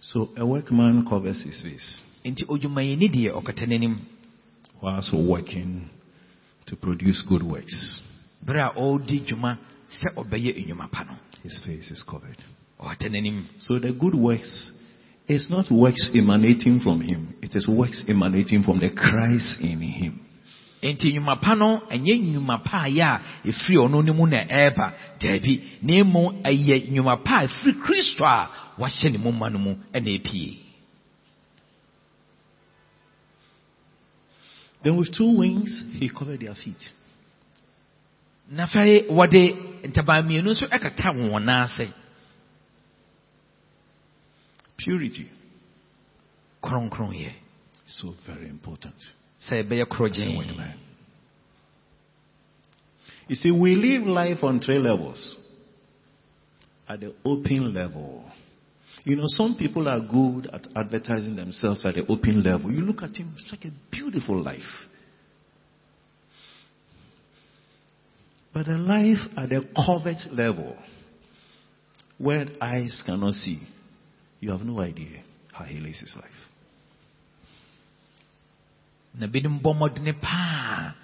So a workman covers his face. Nti odwumayɛni deɛ ɔkata n'anim. Whilst working to produce good works. bere a ɔredi dwuma sɛ ɔbɛyɛ nnwuma pa no His face is covered. So the good works is not works emanating from him. It is works emanating from the Christ in him. nti nnwuma pa no ɛnyɛ nnwuma pa a yɛ a ɛfiri ɔno no mu na ɛreba daabi na mmom ɛyɛ nnwuma pa a ɛfiri kristo a wahyɛ ne moma no mu ɛna ɛpie Then with two wings, he covered their feet. Na afei wɔde ntaban mmienu nso ɛkata wɔn nan ase Purity. kronkronyɛ So very important. sɛ ɛbɛyɛ korɔgyen. You see, we live life on three levels. At the open level. You know, some people are good at advertising themselves at the open level. You look at him, it's like a beautiful life. But a life at the covert level, where eyes cannot see, you have no idea how he lives his life. na binom bɔ mmɔdene paa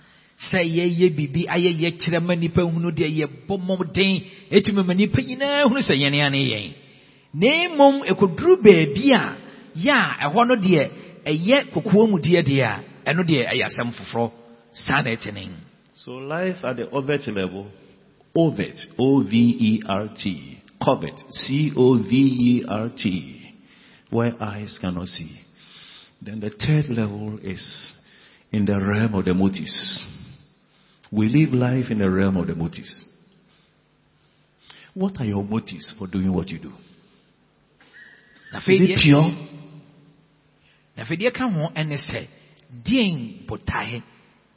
sɛ yɛyɛ biribi ayɛ yɛkyerɛ ma nnipa hunu deɛ yɛbɔ mmɔden ɛtumi ma nnipa nyinaa hunu sɛ yɛne ane yɛn. Na mmom ɛkɔduru baabi a yɛ a ɛhɔ no deɛ ɛyɛ kokoa mu deɛ deɛ a ɛno deɛ ɛyɛ asɛm foforɔ. Saa na ɛte So life at the overt level, overt, O-V-E-R-T, covert, C-O-V-E-R-T, where eyes cannot see. Then the third level is in the realm of the motives. We live life in the realm of the motives. What are your motives for doing what you do? na Is afei it deɛ pure?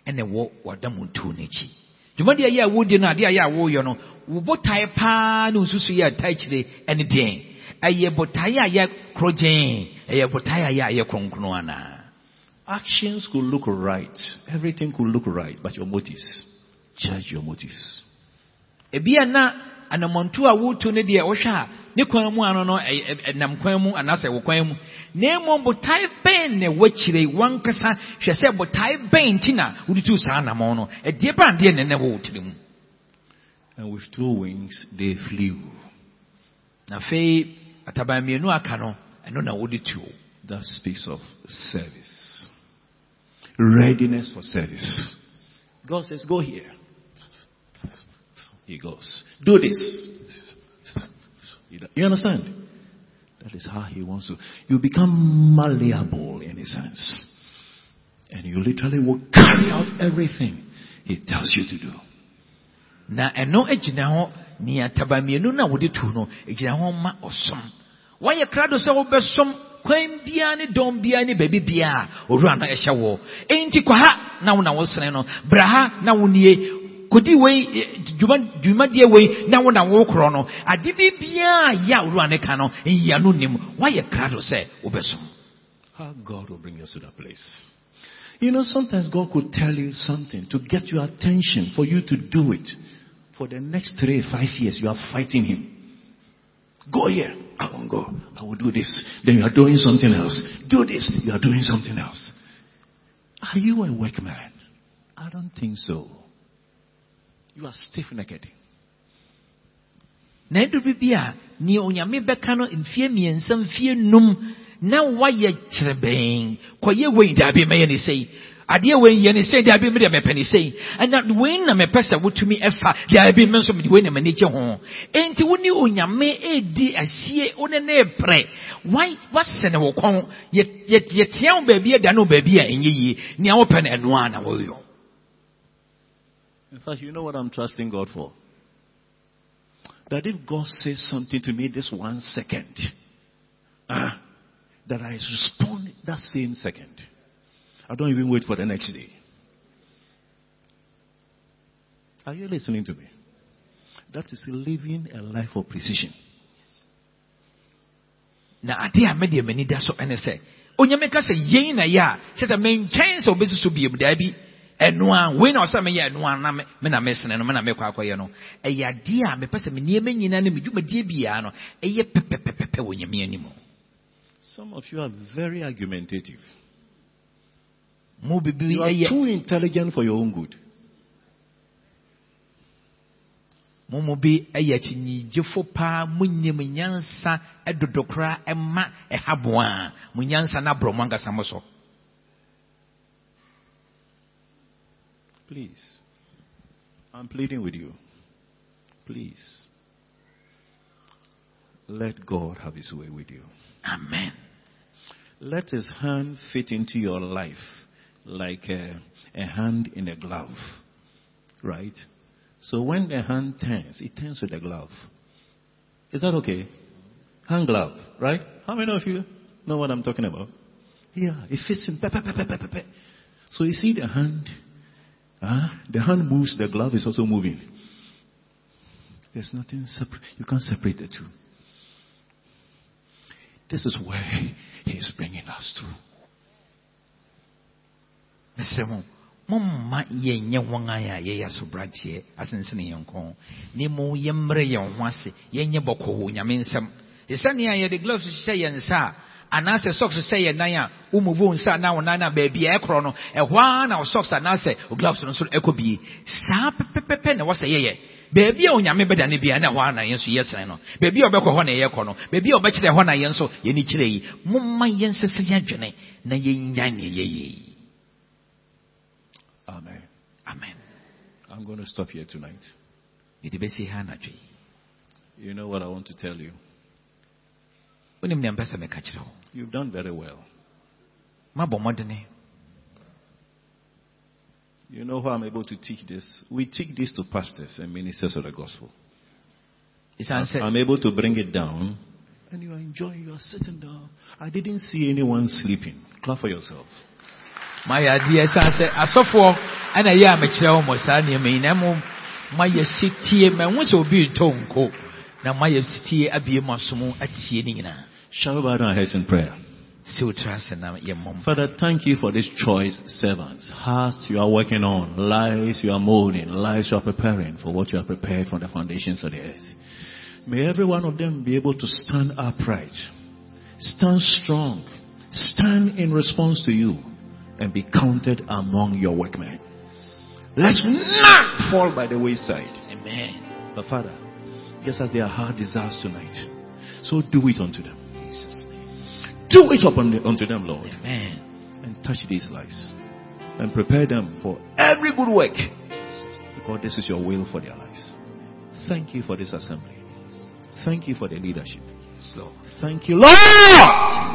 Na afei deɛ ka ho ɛne sɛ deɛn botae ɛne wɔ wɔda mu n'akyi dwumadeɛ yɛ a wodi no adeɛ a yɛ a woyɛ no wo botae paa ne nsusu yɛ atae kyire ɛne deɛn ɛyɛ botae a yɛ korɔgyee ɛyɛ botae a yɛ a yɛ kronkron anaa Actions could look right. Everything could look right, but your motives. Judge your motives. ebia na a wotu no deɛ wohwɛ a ne kwan mu ano no ɛnam kwan mu anaasɛ wo kwan mu na mmom botae bɛn na wakyire wankasa hwɛ sɛ botae bɛn nti na wode tuu saa anammɔn no ɛdeɛ bɛn deɛ ne nɛ wɔ wo tiri mu And with two wings, they flew. na afei ataban mmienu aka no ɛno na wode tuo That speaks of service. Readiness for service. God says, go here. He goes, do this. You understand? That is how he wants to. You become malleable in a sense. And you literally will carry out everything he tells you to do. na ɛno gyina hɔ nea ataban mmienu no a tu no gyina hɔ ma ɔsom woayɛ krado sɛ wobɛsom kwan biara ne dɔm biara ne baabi biara owura no ɛhyɛ wɔ enti kɔ ha na wo na wosene no bra ha na wonie kodi wei dwuma- wei na wo na wokorɔ no ade bi ne ka no no nim How God will bring us to that place. You know, sometimes God could tell you something to get your attention for you to do it. For the next three, five years, you are fighting Him. Go here. I won't go. I will do this. Then you are doing something else. Do this. You are doing something else. Are you a workman? I don't think so. You are stiff necked. na ɛduru bi bi a nea onyame bɛka no mfie mmiɛnsa mfie num na wayɛ kyerɛbɛn. Kɔyɛ wei daabi mɛyɛ ne sei. Adeɛ wei yɛ ne sei daabi mede mɛpɛ ne sei. Ɛna wei na mɛpɛ sɛ wotumi ɛfa daabi me nso mede wei na m'ani gye ho. Enti wo ne onyame ɛdi asie wo ne ne prɛ. Wai- wasɛne wo kɔn. Yɛ- yɛ- yɛteɛ wo baabi ada ne wo baabi a ɛnyɛ yie. Nea wopɛ no ɛno a na woyɔ In fact, you know what I'm trusting God for? That if God says something to me this one second, ah, that I respond that same second. I don't even wait for the next day. Are you listening to me? That is living a life of precision. na ade a medeɛ m'ani da so ɛne sɛ onyame ka sɛ yei na yɛ a kyɛ sɛ mentwɛn sɛ wobɛsusu biom daabi ɛno a wei na ɔsɛ meyɛ ɛno a na me na mesene no me na mekɔ akɔyɛ no ɛyɛ adeɛ a mepɛ sɛ me nneɛma nyinaa ne me dwumadie biara no ɛyɛ pɛpɛpɛpɛ wɔ nyame anim Some of you are very argumentative. mo bibiri You are too intelligent for your own good. mo mu bi ɛyɛ akyinnyegyefo paa monyim nyansa ɛdodo koraa ɛma ɛhaboa a mo nyansa no aborɔ mo ankasa mo so Please. I'm pleading with you. Please. Let God have His way with you. amen Let His hand fit into your life like a, a hand in a glove. Right? So when the hand turns, it turns with the glove. Is that okay? Hand glove, right? How many of you know what I'm talking about? Yeah, it fits in. So you see the hand, ah, the hand moves, the glove is also moving. There's nothing separate. You can't separate the two. This is where He's bringing us through. mesrɛ mo momma yɛnyɛ wɔn a yɛyɛ asobrakyeɛ asensene yɛn kɔn na mmom yɛmmerɛ yɛn ho ase yɛnyɛ bɔkɔɔ nyame nsɛm ɛsiane a yɛde gloves hyehyɛ yɛn nsa a anaasɛ socks sɛ yɛ nan a womuvu wo nsa na wo nan a baabi a ɛkorɔ no. Ɛhɔ ara na wo socks anaasɛ wo gloves no nso ɛkɔ eh, bie saa pɛpɛpɛpɛ na wɔsɛ yɛyɛ baabi a onyame oh, bɛda no bia na ɛhɔ ara na yɛn nso yɛsene no. Baabi a hɔ na yɛkɔ no. Baabi a hɔ na yɛn nso yɛni kyerɛ yi momma yɛnsesa yɛ adwene na yɛnya ne yɛyɛ yi Amen. amen. I'm going to stop here tonight. mede bɛsi ha anadwo yi You know what I want to tell you? wonim nea mpɛ sɛ meka kyerɛ wo You've done very well. You know how I'm able to teach this? We teach this to pastors and ministers of the gospel. I'm able to bring it down. And you are enjoying, you are sitting down. I didn't see anyone sleeping. Clap for yourself. my mayɛ adeɛ ɛsiane sɛ asɔfoɔ ɛna ɛyɛ a mekyerɛ wo mmɔ saa nneɛma yi na mmom moayɛ sitie mahu sɛ obi retɔ nko na moayɛ sitie abie mu asom atie ne nyinaa Shall we bow down our heads in prayer? sɛ wotra ase na yɛmmɔ mpa Father, thank you for these choice servants. Hearts you are working on, lives you are molding, lives you are preparing for what you have prepared from the foundations of the earth. May every one of them be able to stand upright, stand strong, stand in response to you, and be counted among your workmen. Let none fall by the wayside. amen But Father, just as their heart desires tonight, so do it unto them. Jesus name. Do it upon the, unto them, Lord amen and touch these lives and prepare them for every good work because this is your will for their lives. Thank you for this assembly. Thank you for the leadership. lord Thank you, Lord,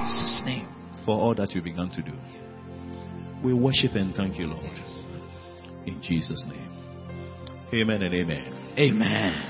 jesus name for all that you began to do. We worship and thank you, Lord. In Jesus' name. Amen and amen. amen